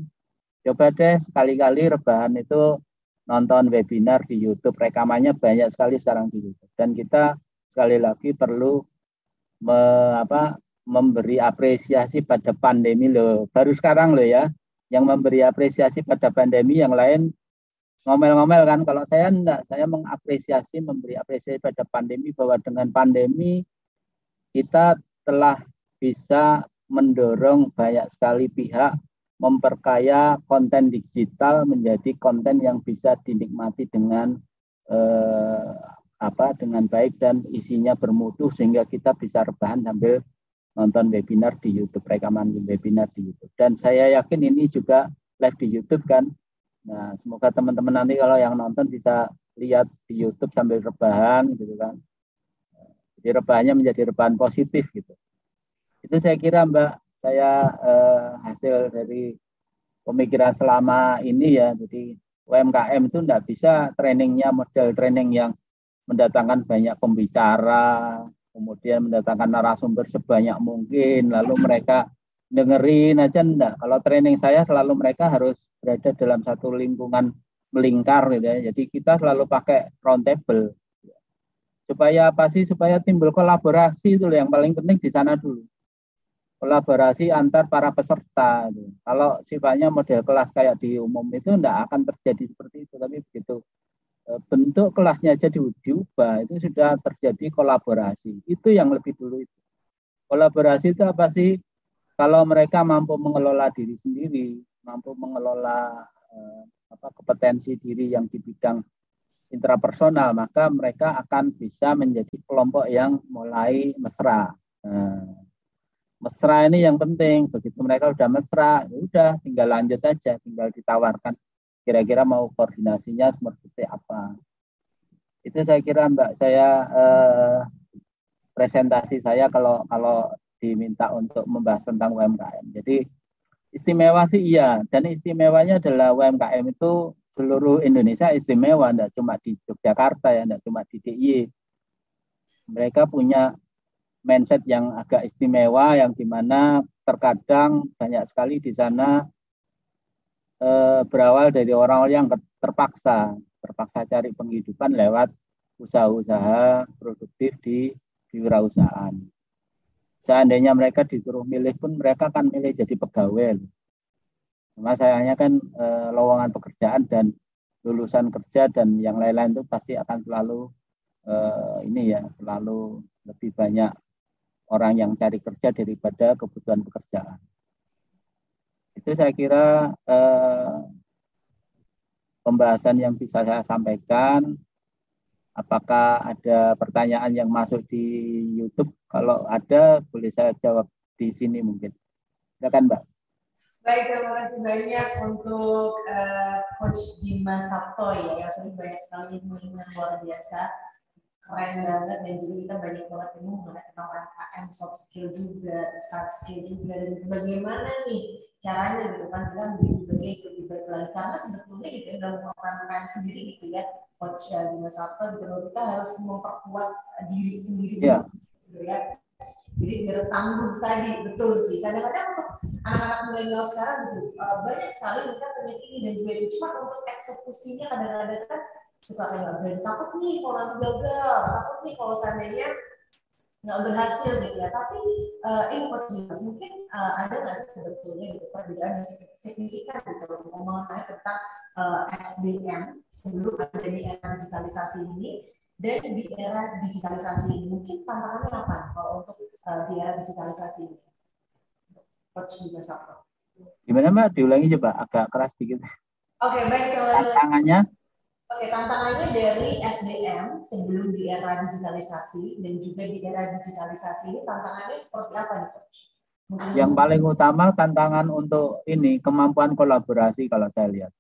coba deh sekali-kali rebahan itu nonton webinar di YouTube. Rekamannya banyak sekali sekarang di YouTube. Dan kita sekali lagi perlu me, apa, memberi apresiasi pada pandemi loh. Baru sekarang loh ya, yang memberi apresiasi pada pandemi yang lain ngomel-ngomel kan. Kalau saya enggak, saya mengapresiasi, memberi apresiasi pada pandemi bahwa dengan pandemi kita telah bisa mendorong banyak sekali pihak memperkaya konten digital menjadi konten yang bisa dinikmati dengan eh, apa dengan baik dan isinya bermutu sehingga kita bisa rebahan sambil nonton webinar di YouTube rekaman webinar di YouTube. Dan saya yakin ini juga live di YouTube kan. Nah semoga teman-teman nanti kalau yang nonton bisa lihat di YouTube sambil rebahan gitu kan. Jadi rebahannya menjadi rebahan positif gitu itu saya kira Mbak saya eh, hasil dari pemikiran selama ini ya. Jadi UMKM itu tidak bisa trainingnya model training yang mendatangkan banyak pembicara, kemudian mendatangkan narasumber sebanyak mungkin, lalu mereka dengerin aja enggak. Kalau training saya selalu mereka harus berada dalam satu lingkungan melingkar gitu ya. Jadi kita selalu pakai round table. Supaya apa sih? Supaya timbul kolaborasi itu yang paling penting di sana dulu kolaborasi antar para peserta. Kalau sifatnya model kelas kayak di umum itu tidak akan terjadi seperti itu, tapi begitu e, bentuk kelasnya jadi diubah itu sudah terjadi kolaborasi. Itu yang lebih dulu itu. Kolaborasi itu apa sih? Kalau mereka mampu mengelola diri sendiri, mampu mengelola eh, apa kompetensi diri yang di bidang intrapersonal, maka mereka akan bisa menjadi kelompok yang mulai mesra. Nah, mesra ini yang penting. Begitu mereka udah mesra ya udah tinggal lanjut aja tinggal ditawarkan kira-kira mau koordinasinya seperti apa. Itu saya kira mbak saya eh, presentasi saya kalau kalau diminta untuk membahas tentang UMKM jadi istimewa sih iya. Dan istimewanya adalah UMKM itu seluruh Indonesia istimewa tidak cuma di Yogyakarta ya tidak cuma di DIY mereka punya mindset yang agak istimewa yang di mana terkadang banyak sekali di sana e, berawal dari orang-orang yang terpaksa terpaksa cari penghidupan lewat usaha-usaha produktif di wirausahaan. Seandainya mereka disuruh milih pun mereka akan milih jadi pegawai. Cuma sayangnya kan e, lowongan pekerjaan dan lulusan kerja dan yang lain-lain itu pasti akan selalu e, ini ya selalu lebih banyak orang yang cari kerja daripada kebutuhan pekerjaan. Itu saya kira eh, pembahasan yang bisa saya sampaikan. Apakah ada pertanyaan yang masuk di YouTube? Kalau ada, boleh saya jawab di sini mungkin. Silakan, Mbak. Baik, terima kasih banyak untuk uh, Coach Dimas Sabto ya, yang sering banyak sekali yang luar biasa keren banget dan juga kita banyak banget ini mengenai tentang UMKM soft skill juga hard skill juga dan bagaimana nih caranya gitu kan kita lebih baik lebih baik lagi. Karena sebetulnya gitu ya dalam UMKM sendiri gitu ya coach uh, di masa gitu kita harus memperkuat diri sendiri yeah. gitu ya. Jadi biar tangguh tadi betul sih. Kadang-kadang untuk anak-anak milenial sekarang gitu uh, banyak sekali kita punya ini dan juga itu cuma untuk eksekusinya kadang-kadang kan suka nggak berani takut nih kalau nanti gagal takut nih kalau seandainya nggak berhasil gitu ya tapi uh, ini jelas mungkin uh, ada nggak sih sebetulnya gitu perbedaan yang signifikan gitu mengenai tentang uh, eh, SDM sebelum adanya era digitalisasi ini dan di era digitalisasi ini mungkin tantangannya apa kalau untuk uh, di era digitalisasi ini Coach juga Gimana Mbak? Diulangi coba agak keras dikit. Oke, okay, baik. Tantangannya? Oke, tantangannya dari SDM sebelum di era digitalisasi dan juga di era digitalisasi ini tantangannya seperti apa nih, Coach? Yang paling utama tantangan untuk ini kemampuan kolaborasi kalau saya lihat.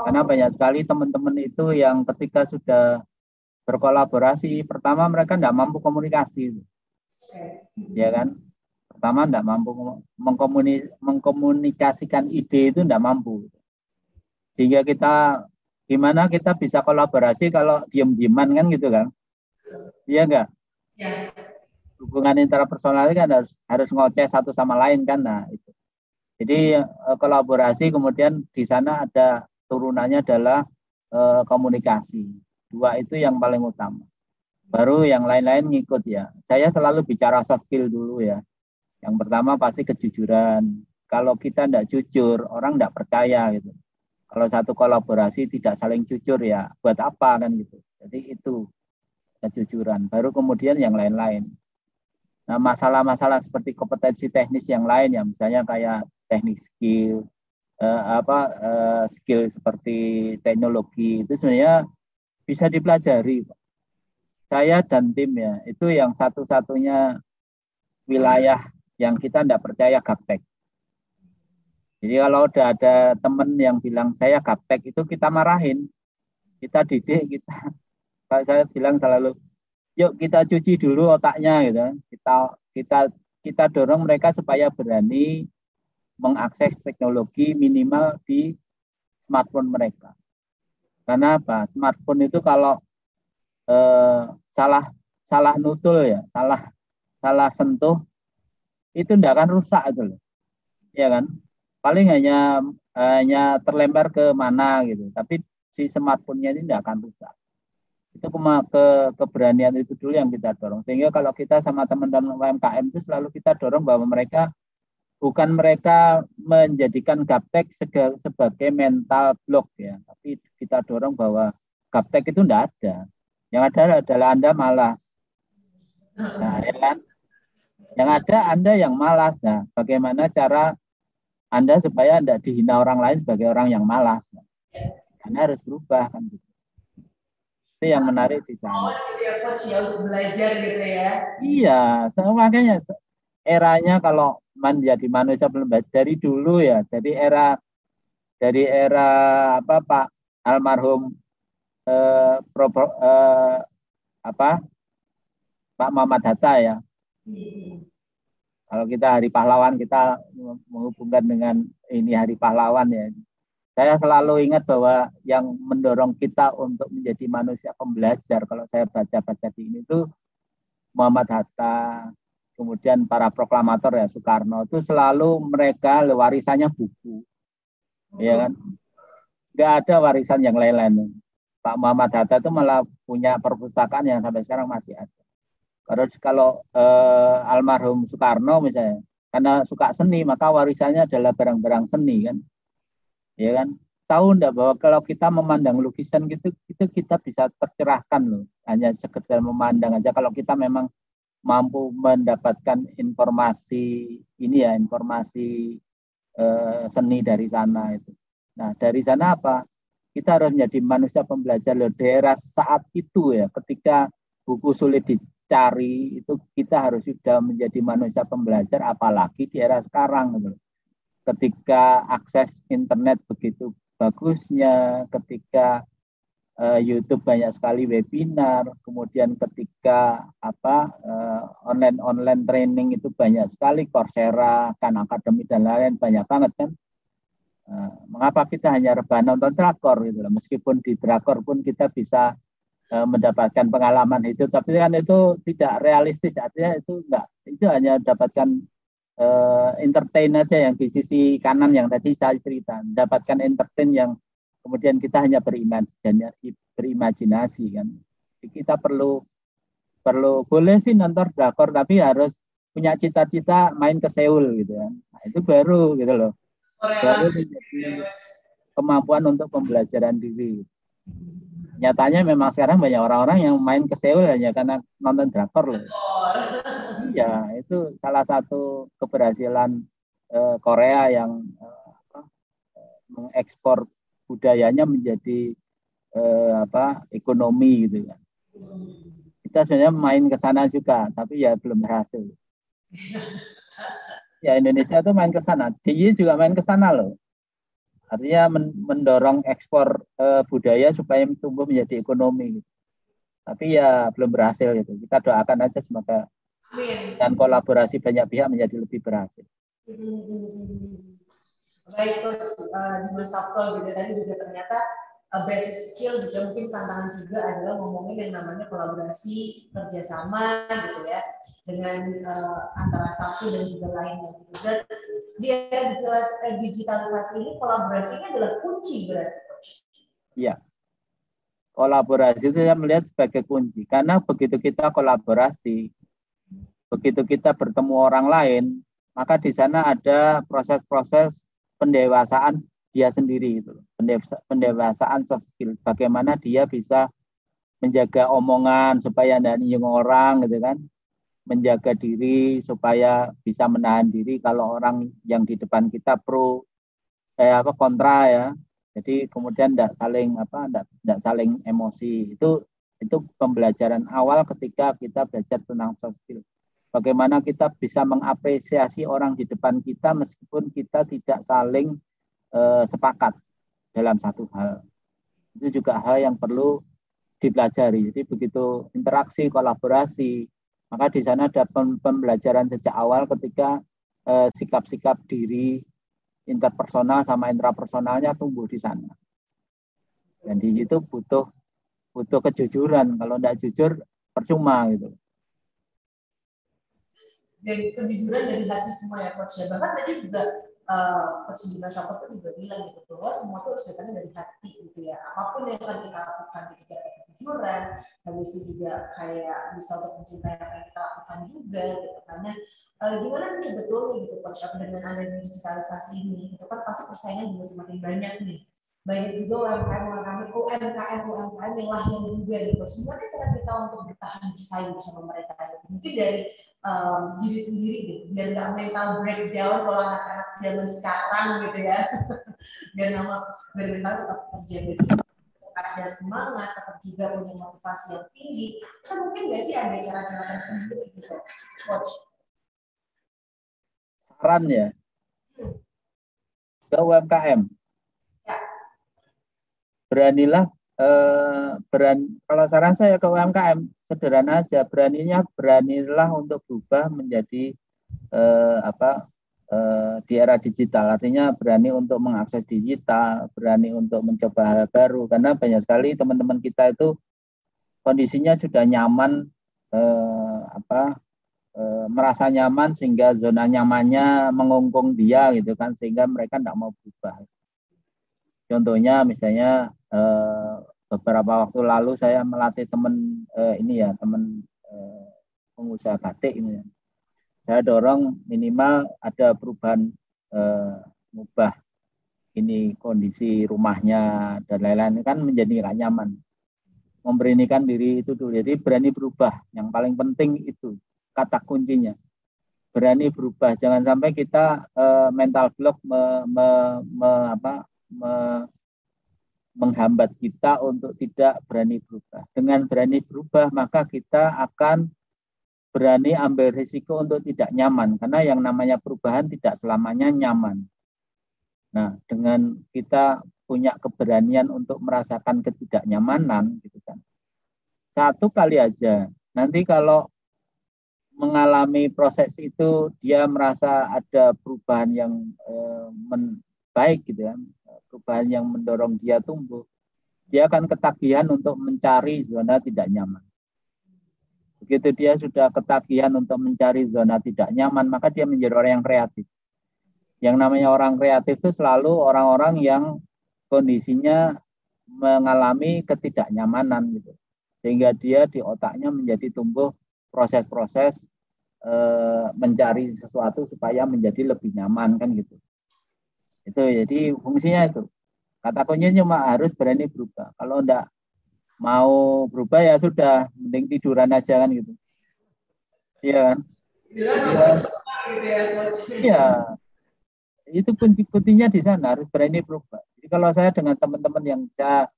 Oh. Karena banyak sekali teman-teman itu yang ketika sudah berkolaborasi, pertama mereka tidak mampu komunikasi. Okay. Ya kan? Pertama tidak mampu mengkomunikasikan ide itu tidak mampu. Sehingga kita Gimana kita bisa kolaborasi kalau diem-dieman kan gitu kan? Iya enggak? Ya. Hubungan interpersonal kan harus harus ngoceh satu sama lain kan nah itu. Jadi eh, kolaborasi kemudian di sana ada turunannya adalah eh, komunikasi. Dua itu yang paling utama. Baru yang lain-lain ngikut ya. Saya selalu bicara soft skill dulu ya. Yang pertama pasti kejujuran. Kalau kita tidak jujur, orang tidak percaya gitu kalau satu kolaborasi tidak saling jujur ya buat apa kan gitu. Jadi itu kejujuran. Baru kemudian yang lain-lain. Nah masalah-masalah seperti kompetensi teknis yang lain ya misalnya kayak teknik skill, eh, apa eh, skill seperti teknologi itu sebenarnya bisa dipelajari. Saya dan tim ya itu yang satu-satunya wilayah yang kita tidak percaya gaptek. Jadi kalau udah ada teman yang bilang saya gaptek itu kita marahin, kita didik, kita kalau saya bilang selalu, yuk kita cuci dulu otaknya gitu. Kita kita kita dorong mereka supaya berani mengakses teknologi minimal di smartphone mereka. Karena apa? Smartphone itu kalau eh, salah salah nutul ya, salah salah sentuh itu tidak akan rusak itu loh. Ya kan? Paling hanya hanya terlempar ke mana gitu. Tapi si smartphone-nya ini tidak akan rusak. Itu ke keberanian itu dulu yang kita dorong. Sehingga kalau kita sama teman-teman UMKM itu selalu kita dorong bahwa mereka bukan mereka menjadikan gaptek sebagai mental block ya. Tapi kita dorong bahwa gaptek itu tidak ada. Yang ada adalah anda malas. Nah ya kan? Yang ada anda yang malas. Nah bagaimana cara anda supaya Anda dihina orang lain sebagai orang yang malas. Anda harus berubah kan gitu. Itu yang menarik di sana. Oh, gitu ya ya untuk belajar gitu ya. Iya, so, makanya eranya kalau menjadi manusia belum dari dulu ya, dari era dari era apa Pak almarhum eh, pro, eh, apa Pak Muhammad Hatta ya. Hmm. Kalau kita hari pahlawan kita menghubungkan dengan ini hari pahlawan ya. Saya selalu ingat bahwa yang mendorong kita untuk menjadi manusia pembelajar kalau saya baca-baca di ini itu Muhammad Hatta, kemudian para proklamator ya Soekarno itu selalu mereka warisannya buku. Ya kan? Enggak ada warisan yang lain-lain. Pak Muhammad Hatta itu malah punya perpustakaan yang sampai sekarang masih ada. Kalau kalau eh, almarhum Soekarno misalnya, karena suka seni maka warisannya adalah barang-barang seni kan, ya kan? Tahu enggak bahwa kalau kita memandang lukisan gitu, itu kita bisa tercerahkan loh. Hanya sekedar memandang aja. Kalau kita memang mampu mendapatkan informasi ini ya, informasi eh, seni dari sana itu. Nah dari sana apa? kita harus menjadi manusia pembelajar loh daerah saat itu ya ketika buku sulit dicari itu kita harus sudah menjadi manusia pembelajar apalagi di era sekarang gitu. ketika akses internet begitu bagusnya ketika uh, YouTube banyak sekali webinar kemudian ketika apa uh, online online training itu banyak sekali Coursera kan akademi dan lain-lain banyak banget kan uh, mengapa kita hanya rebahan nonton drakor gitu meskipun di drakor pun kita bisa Eh, mendapatkan pengalaman itu. Tapi kan itu tidak realistis. Artinya itu enggak. Itu hanya dapatkan uh, entertain aja yang di sisi kanan yang tadi saya cerita. Mendapatkan entertain yang kemudian kita hanya berimajinasi berimajinasi kan. Kita perlu perlu boleh sih nonton drakor tapi harus punya cita-cita main ke Seoul gitu kan. Nah, itu baru gitu loh. Baru kemampuan untuk pembelajaran diri nyatanya memang sekarang banyak orang-orang yang main ke Seoul hanya karena nonton drakor loh. Iya, itu salah satu keberhasilan uh, Korea yang uh, apa, mengekspor budayanya menjadi apa ekonomi gitu kan. Kita sebenarnya main ke sana juga, tapi ya belum berhasil. Ya Indonesia tuh main ke sana, DIY juga main ke sana loh artinya mendorong ekspor uh, budaya supaya tumbuh menjadi ekonomi. Gitu. tapi ya belum berhasil gitu. Kita doakan aja semoga dan kolaborasi banyak pihak menjadi lebih berhasil. Baik uh, di Mas Sabto gitu tadi juga ternyata uh, basic skill juga mungkin tantangan juga adalah ngomongin yang namanya kolaborasi kerjasama gitu ya dengan uh, antara satu dan juga lainnya gitu. Dan eh, digitalisasi ini kolaborasinya adalah kunci berarti Iya. Kolaborasi itu saya melihat sebagai kunci karena begitu kita kolaborasi, begitu kita bertemu orang lain, maka di sana ada proses-proses pendewasaan dia sendiri itu. Pendewasaan soft skill. Bagaimana dia bisa menjaga omongan supaya tidak nyinggung orang gitu kan menjaga diri supaya bisa menahan diri kalau orang yang di depan kita pro eh apa kontra ya. Jadi kemudian tidak saling apa tidak saling emosi. Itu itu pembelajaran awal ketika kita belajar tentang soft skill. Bagaimana kita bisa mengapresiasi orang di depan kita meskipun kita tidak saling eh, sepakat dalam satu hal. Itu juga hal yang perlu dipelajari. Jadi begitu interaksi kolaborasi maka di sana ada pembelajaran sejak awal ketika eh, sikap-sikap eh, diri interpersonal sama intrapersonalnya tumbuh di sana. Dan di situ butuh butuh kejujuran. Kalau tidak jujur percuma gitu. Dan kejujuran dari hati semua ya coach ya. Bahkan tadi juga uh, coach Bima Sapot juga bilang gitu bahwa semua itu harus datangnya dari hati gitu ya. Apa pun yang akan kita lakukan ketika kejujuran habis itu juga kayak bisa untuk mencintai apa yang kita lakukan juga gitu. Karena uh, gimana sih sebetulnya gitu coach? Dengan adanya digitalisasi ini itu kan pasti persaingan juga semakin banyak nih. Banyak juga UMKM UMKM UMKM UMKM yang lahir juga gitu. Semuanya cara kita untuk bertahan bersaing bersama mereka gitu. mungkin dari um, diri sendiri gitu. Biar nggak mental breakdown kalau anak-anak zaman sekarang gitu ya. Biar nama biar mental tetap terjaga ada semangat, tetap juga punya motivasi yang tinggi, kan mungkin nggak sih ada cara-cara tersendiri gitu, coach? Saran ya hmm. ke UMKM. Ya. Beranilah eh, berani kalau saran saya ke UMKM sederhana aja beraninya beranilah untuk berubah menjadi eh, apa di era digital. Artinya berani untuk mengakses digital berani untuk mencoba hal baru. Karena banyak sekali teman-teman kita itu kondisinya sudah nyaman eh, apa eh, merasa nyaman sehingga zona nyamannya mengungkung dia gitu kan sehingga mereka tidak mau berubah. Contohnya misalnya eh, beberapa waktu lalu saya melatih teman eh, ini ya teman eh, pengusaha batik ini ya saya dorong minimal ada perubahan eh, mubah ini kondisi rumahnya dan lain-lain. Kan menjadi nggak nyaman. Memberanikan diri itu dulu. Jadi berani berubah. Yang paling penting itu kata kuncinya. Berani berubah. Jangan sampai kita eh, mental block me, me, me, apa, me, menghambat kita untuk tidak berani berubah. Dengan berani berubah, maka kita akan berani ambil risiko untuk tidak nyaman karena yang namanya perubahan tidak selamanya nyaman. Nah, dengan kita punya keberanian untuk merasakan ketidaknyamanan gitu kan. Satu kali aja. Nanti kalau mengalami proses itu dia merasa ada perubahan yang eh, baik gitu kan. Perubahan yang mendorong dia tumbuh. Dia akan ketagihan untuk mencari zona tidak nyaman. Begitu dia sudah ketagihan untuk mencari zona tidak nyaman, maka dia menjadi orang yang kreatif. Yang namanya orang kreatif itu selalu orang-orang yang kondisinya mengalami ketidaknyamanan gitu. Sehingga dia di otaknya menjadi tumbuh proses-proses e, mencari sesuatu supaya menjadi lebih nyaman kan gitu. Itu jadi fungsinya itu. Kata kuncinya cuma harus berani berubah. Kalau enggak mau berubah ya sudah mending tiduran aja kan gitu. Iya kan? Ya, iya. Itu kunci kuncinya di sana harus berani berubah. Jadi kalau saya dengan teman-teman yang saya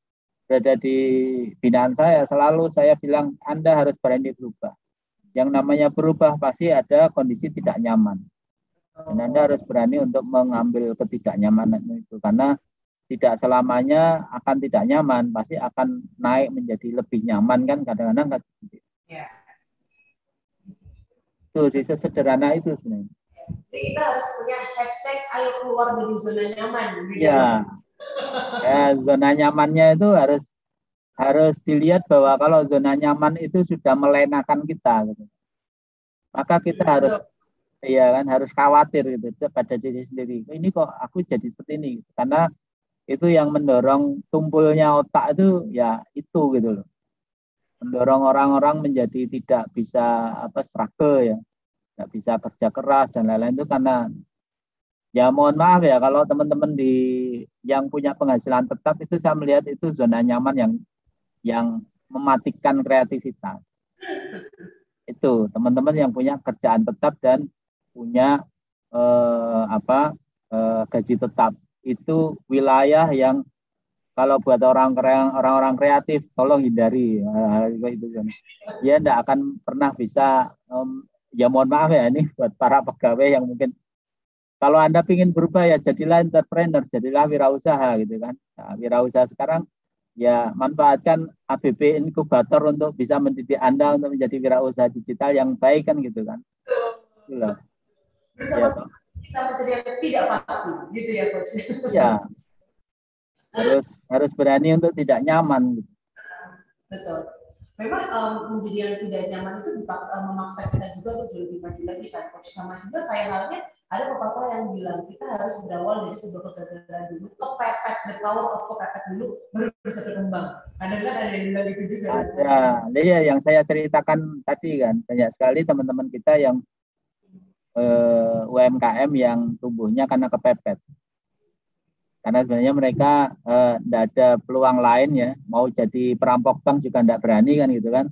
berada di binaan saya selalu saya bilang anda harus berani berubah. Yang namanya berubah pasti ada kondisi tidak nyaman. Dan anda harus berani untuk mengambil ketidaknyamanan itu. Karena tidak selamanya akan tidak nyaman, pasti akan naik menjadi lebih nyaman kan kadang-kadang kan ya. Itu sih sesederhana itu sebenarnya. Jadi kita harus punya hashtag ayo keluar dari zona nyaman. Gitu. Ya. ya, zona nyamannya itu harus harus dilihat bahwa kalau zona nyaman itu sudah melenakan kita gitu. Maka kita ya, harus iya kan harus khawatir gitu pada diri sendiri. Ini kok aku jadi seperti ini karena itu yang mendorong tumpulnya otak itu ya itu gitu loh. Mendorong orang-orang menjadi tidak bisa apa struggle ya. Tidak bisa kerja keras dan lain-lain itu karena ya mohon maaf ya kalau teman-teman di yang punya penghasilan tetap itu saya melihat itu zona nyaman yang yang mematikan kreativitas. Itu teman-teman yang punya kerjaan tetap dan punya eh, apa eh, gaji tetap itu wilayah yang kalau buat orang orang-orang kreatif tolong hindari. Itu ya tidak akan pernah bisa um, ya mohon maaf ya ini buat para pegawai yang mungkin kalau anda ingin berubah ya jadilah entrepreneur jadilah wirausaha gitu kan. Nah, wirausaha sekarang ya manfaatkan ABB inkubator untuk bisa mendidik anda untuk menjadi wirausaha digital yang baik kan gitu kan. Itulah. Ya, kita menjadi yang tidak pasti, gitu ya coach. Iya. harus harus berani untuk tidak nyaman. Gitu. Betul. Memang um, menjadi yang tidak nyaman itu uh, memaksa kita juga untuk lebih maju lagi kan coach. Sama juga kayak halnya ada pepatah yang bilang kita harus berawal dari sebuah kegagalan dulu, kepepet, the power of kepepet dulu, baru bisa berkembang. Kadang-kadang ada yang bilang gitu juga. Ada, iya yang saya ceritakan tadi kan banyak sekali teman-teman kita yang eh, UMKM yang tumbuhnya karena kepepet. Karena sebenarnya mereka tidak eh, ada peluang lain ya, mau jadi perampok bank juga tidak berani kan gitu kan,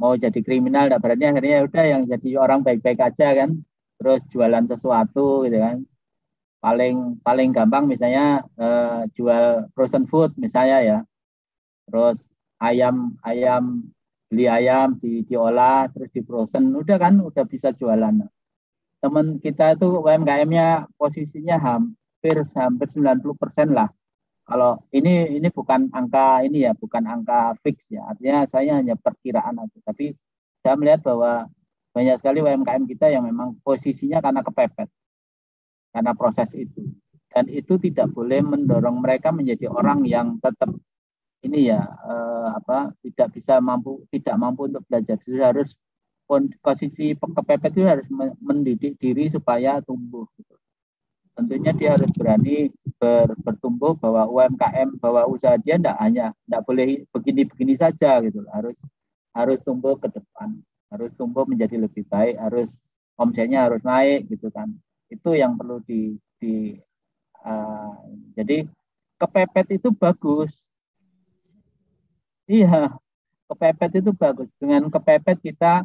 mau jadi kriminal tidak berani akhirnya ya udah yang jadi orang baik-baik aja kan, terus jualan sesuatu gitu kan, paling paling gampang misalnya eh, jual frozen food misalnya ya, terus ayam ayam beli ayam di diolah terus di frozen udah kan udah bisa jualan teman kita itu UMKM-nya posisinya hampir hampir 90 persen lah. Kalau ini ini bukan angka ini ya, bukan angka fix ya. Artinya saya hanya perkiraan aja. Tapi saya melihat bahwa banyak sekali UMKM kita yang memang posisinya karena kepepet, karena proses itu. Dan itu tidak boleh mendorong mereka menjadi orang yang tetap ini ya eh, apa tidak bisa mampu tidak mampu untuk belajar. Jadi harus posisi kepepet itu harus mendidik diri supaya tumbuh. Gitu. Tentunya dia harus berani ber, bertumbuh bahwa UMKM, bahwa usaha dia tidak hanya tidak boleh begini-begini saja gitu. Harus harus tumbuh ke depan, harus tumbuh menjadi lebih baik, harus omsetnya harus naik gitu kan. Itu yang perlu di, di uh, jadi kepepet itu bagus. Iya, kepepet itu bagus. Dengan kepepet kita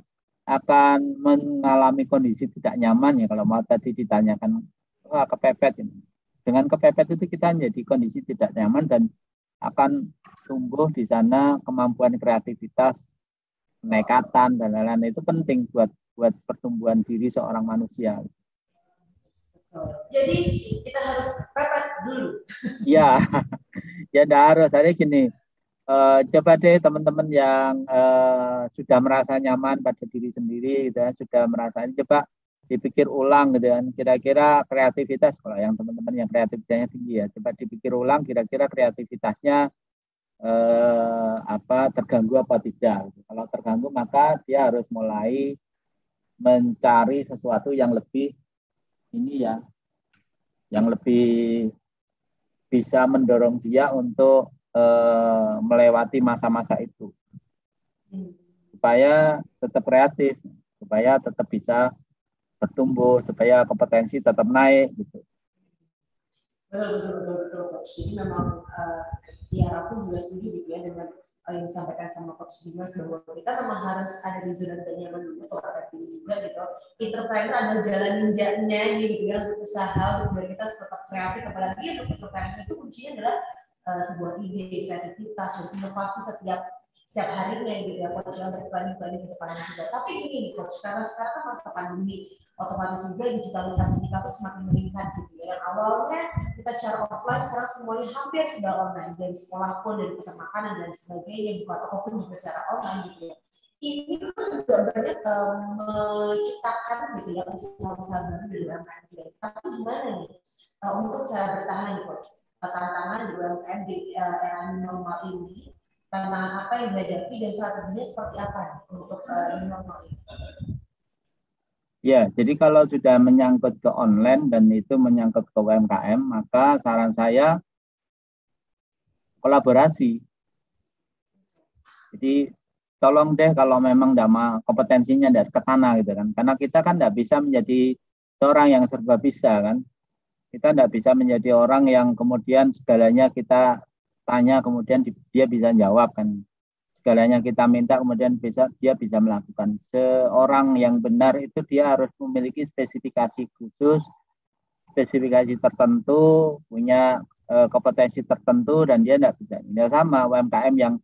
akan mengalami kondisi tidak nyaman ya kalau mau tadi ditanyakan wah kepepet ini. Dengan kepepet itu kita menjadi kondisi tidak nyaman dan akan tumbuh di sana kemampuan kreativitas, nekatan dan lain-lain itu penting buat buat pertumbuhan diri seorang manusia. Jadi kita harus pepet dulu. Ya, ya tidak harus. Jadi gini, uh, coba deh teman-teman yang uh, sudah merasa nyaman pada diri sendiri, gitu ya, sudah merasa coba dipikir ulang gitu kan. Kira-kira kreativitas kalau yang teman-teman yang kreativitasnya tinggi ya, coba dipikir ulang kira-kira kreativitasnya eh, apa terganggu apa tidak. Kalau terganggu maka dia harus mulai mencari sesuatu yang lebih ini ya, yang lebih bisa mendorong dia untuk eh, melewati masa-masa itu, supaya tetap kreatif, supaya tetap bisa bertumbuh, supaya kompetensi tetap naik gitu. Betul betul betul betul coach. Jadi memang uh, ya aku juga setuju gitu ya dengan uh, yang disampaikan sama coach Dimas bahwa kita memang harus ada di zona nyaman dulu kalau ada juga gitu. Entrepreneur adalah jalan ninjanya gitu ya untuk usaha untuk kita tetap kreatif apalagi untuk entrepreneur itu kuncinya adalah uh, sebuah ide kreativitas dan inovasi setiap setiap harinya gitu ya coach yang berplanning-planning ke depannya juga. Tapi ini coach karena sekarang kan masa pandemi otomatis juga digitalisasi kita tuh semakin meningkat gitu ya. Dan awalnya kita secara offline sekarang semuanya hampir sudah online dari sekolah pun dari pesan makanan dan sebagainya buka toko pun juga secara online gitu ya. Ini kan juga banyak um, menciptakan gitu ya usaha-usaha baru di juga. Tapi gimana nih uh, untuk cara bertahan coach? Tantangan di UMKM di uh, era normal ini tantangan apa yang dihadapi dan strateginya seperti apa untuk uh, normal ini? Ya, jadi kalau sudah menyangkut ke online dan itu menyangkut ke UMKM, maka saran saya kolaborasi. Jadi tolong deh kalau memang dama kompetensinya dari ke sana gitu kan. Karena kita kan tidak bisa menjadi seorang yang serba bisa kan. Kita tidak bisa menjadi orang yang kemudian segalanya kita tanya kemudian dia bisa jawab kan segalanya kita minta kemudian bisa dia bisa melakukan. Seorang yang benar itu dia harus memiliki spesifikasi khusus, spesifikasi tertentu, punya e, kompetensi tertentu dan dia tidak bisa. Tidak sama UMKM yang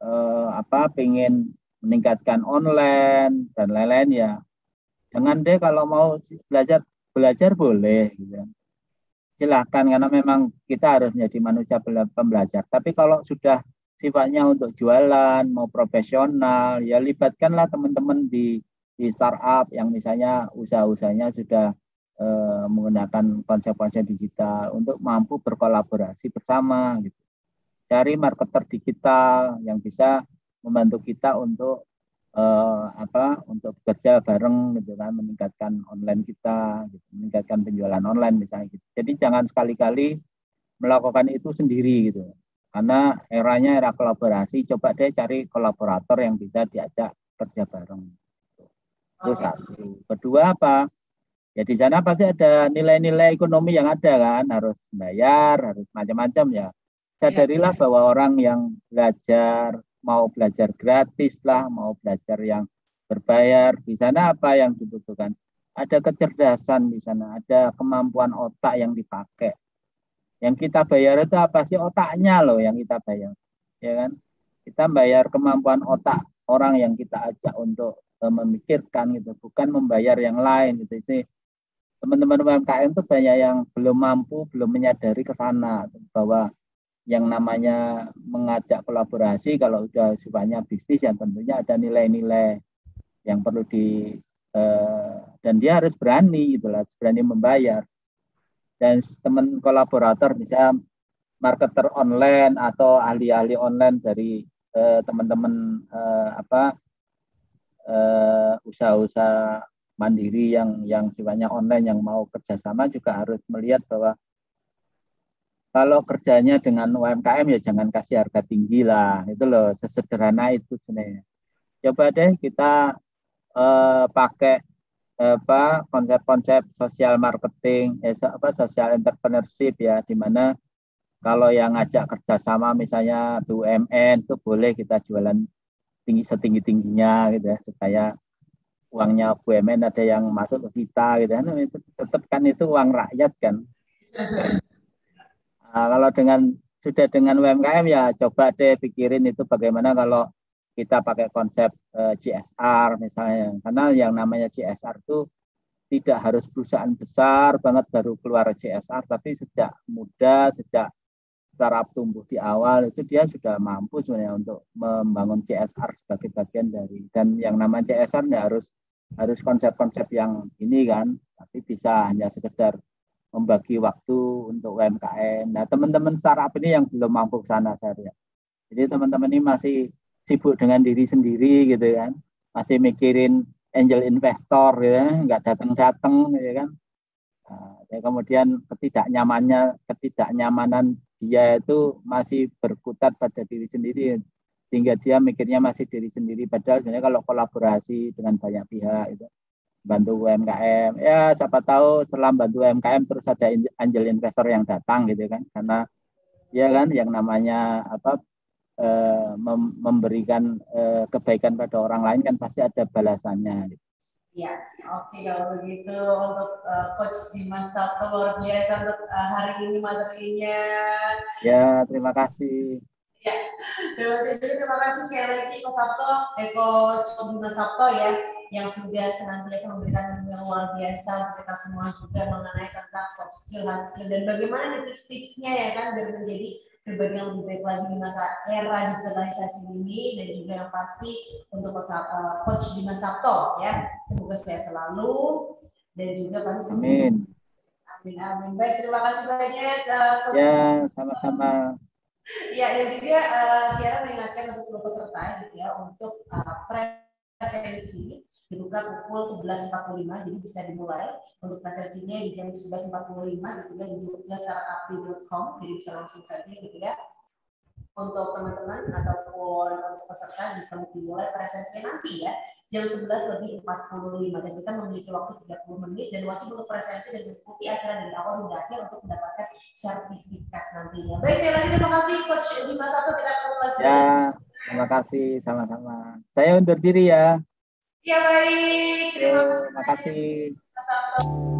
e, apa pengen meningkatkan online dan lain-lain ya. Jangan deh kalau mau belajar belajar boleh gitu. Silahkan karena memang kita harus menjadi manusia pembelajar. Tapi kalau sudah sifatnya untuk jualan, mau profesional, ya libatkanlah teman-teman di di startup yang misalnya usaha-usahanya sudah eh, menggunakan konsep-konsep digital untuk mampu berkolaborasi bersama gitu. Cari marketer digital yang bisa membantu kita untuk eh, apa untuk bekerja bareng gitu kan meningkatkan online kita gitu, meningkatkan penjualan online misalnya gitu. Jadi jangan sekali-kali melakukan itu sendiri gitu karena eranya era kolaborasi, coba deh cari kolaborator yang bisa diajak kerja bareng. Itu satu. Kedua apa? Ya di sana pasti ada nilai-nilai ekonomi yang ada kan, harus bayar, harus macam-macam ya. Sadarilah iya. bahwa orang yang belajar, mau belajar gratis lah, mau belajar yang berbayar, di sana apa yang dibutuhkan? Ada kecerdasan di sana, ada kemampuan otak yang dipakai yang kita bayar itu apa sih otaknya loh yang kita bayar, ya kan? Kita bayar kemampuan otak orang yang kita ajak untuk uh, memikirkan gitu, bukan membayar yang lain gitu. Ini teman-teman UMKM itu banyak yang belum mampu, belum menyadari ke sana bahwa yang namanya mengajak kolaborasi kalau sudah sifatnya bisnis yang tentunya ada nilai-nilai yang perlu di uh, dan dia harus berani gitu lah, berani membayar. Dan teman kolaborator bisa marketer online atau ahli-ahli online dari eh, teman-teman eh, apa eh, usaha-usaha mandiri yang yang sifatnya online yang mau kerjasama juga harus melihat bahwa kalau kerjanya dengan UMKM ya jangan kasih harga tinggi lah. Itu loh sesederhana itu sebenarnya. Coba deh kita eh, pakai apa konsep-konsep sosial marketing, eh, apa sosial entrepreneurship ya, di mana kalau yang ngajak kerjasama misalnya BUMN itu boleh kita jualan tinggi setinggi tingginya gitu ya supaya uangnya BUMN ada yang masuk ke kita gitu kan itu tetap kan itu uang rakyat kan. Nah, kalau dengan sudah dengan UMKM ya coba deh pikirin itu bagaimana kalau kita pakai konsep eh, CSR misalnya. Karena yang namanya CSR itu tidak harus perusahaan besar banget baru keluar CSR tapi sejak muda sejak startup tumbuh di awal itu dia sudah mampu sebenarnya untuk membangun CSR sebagai bagian dari dan yang namanya CSR nggak harus harus konsep-konsep yang ini kan tapi bisa hanya sekedar membagi waktu untuk UMKM. Nah, teman-teman startup ini yang belum mampu ke sana saya Jadi teman-teman ini masih sibuk dengan diri sendiri gitu kan. Masih mikirin angel investor ya, nggak datang-datang gitu kan. Nah, ya kemudian ketidaknyamannya, ketidaknyamanan dia itu masih berkutat pada diri sendiri sehingga dia mikirnya masih diri sendiri padahal sebenarnya kalau kolaborasi dengan banyak pihak itu bantu UMKM ya siapa tahu setelah bantu UMKM terus ada angel investor yang datang gitu kan karena ya kan yang namanya apa eh, memberikan eh, kebaikan pada orang lain kan pasti ada balasannya gitu. Ya, oke kalau begitu untuk uh, Coach Dimas Sabto luar biasa untuk uh, hari ini materinya. Ya, terima kasih. Ya, terima kasih, terima kasih sekali lagi Coach Sabto, eh, Coach Dimas Sabto ya yang sudah senantiasa memberikan yang luar biasa kita semua juga mengenai tentang soft skill, hard skill, dan bagaimana tips-tipsnya ya kan biar menjadi pribadi yang lebih baik lagi di masa era digitalisasi ini dan juga yang pasti untuk uh, coach di masa Sabto ya. Semoga sehat selalu dan juga pasti amin. Amin amin. Baik terima kasih banyak uh, coach. Ya sama-sama. Ya dan juga uh, Tiara mengingatkan untuk seluruh peserta gitu ya untuk uh, presensi dibuka pukul 11.45 jadi bisa dimulai untuk presensinya di jam 11.45 gitu ya di startupdi.com jadi bisa langsung saja gitu ya untuk teman-teman ataupun untuk peserta bisa dimulai presensinya nanti ya jam 11 lebih 45 dan kita memiliki waktu 30 menit dan wajib untuk presensi dan mengikuti acara dari awal hingga akhir untuk mendapatkan sertifikat nantinya. Baik, sekali lagi terima kasih Coach Dimas Sabto kita ketemu lagi. Ya. Terima kasih sama-sama. Saya undur diri ya. Ya baik. Terima kasih. Terima kasih.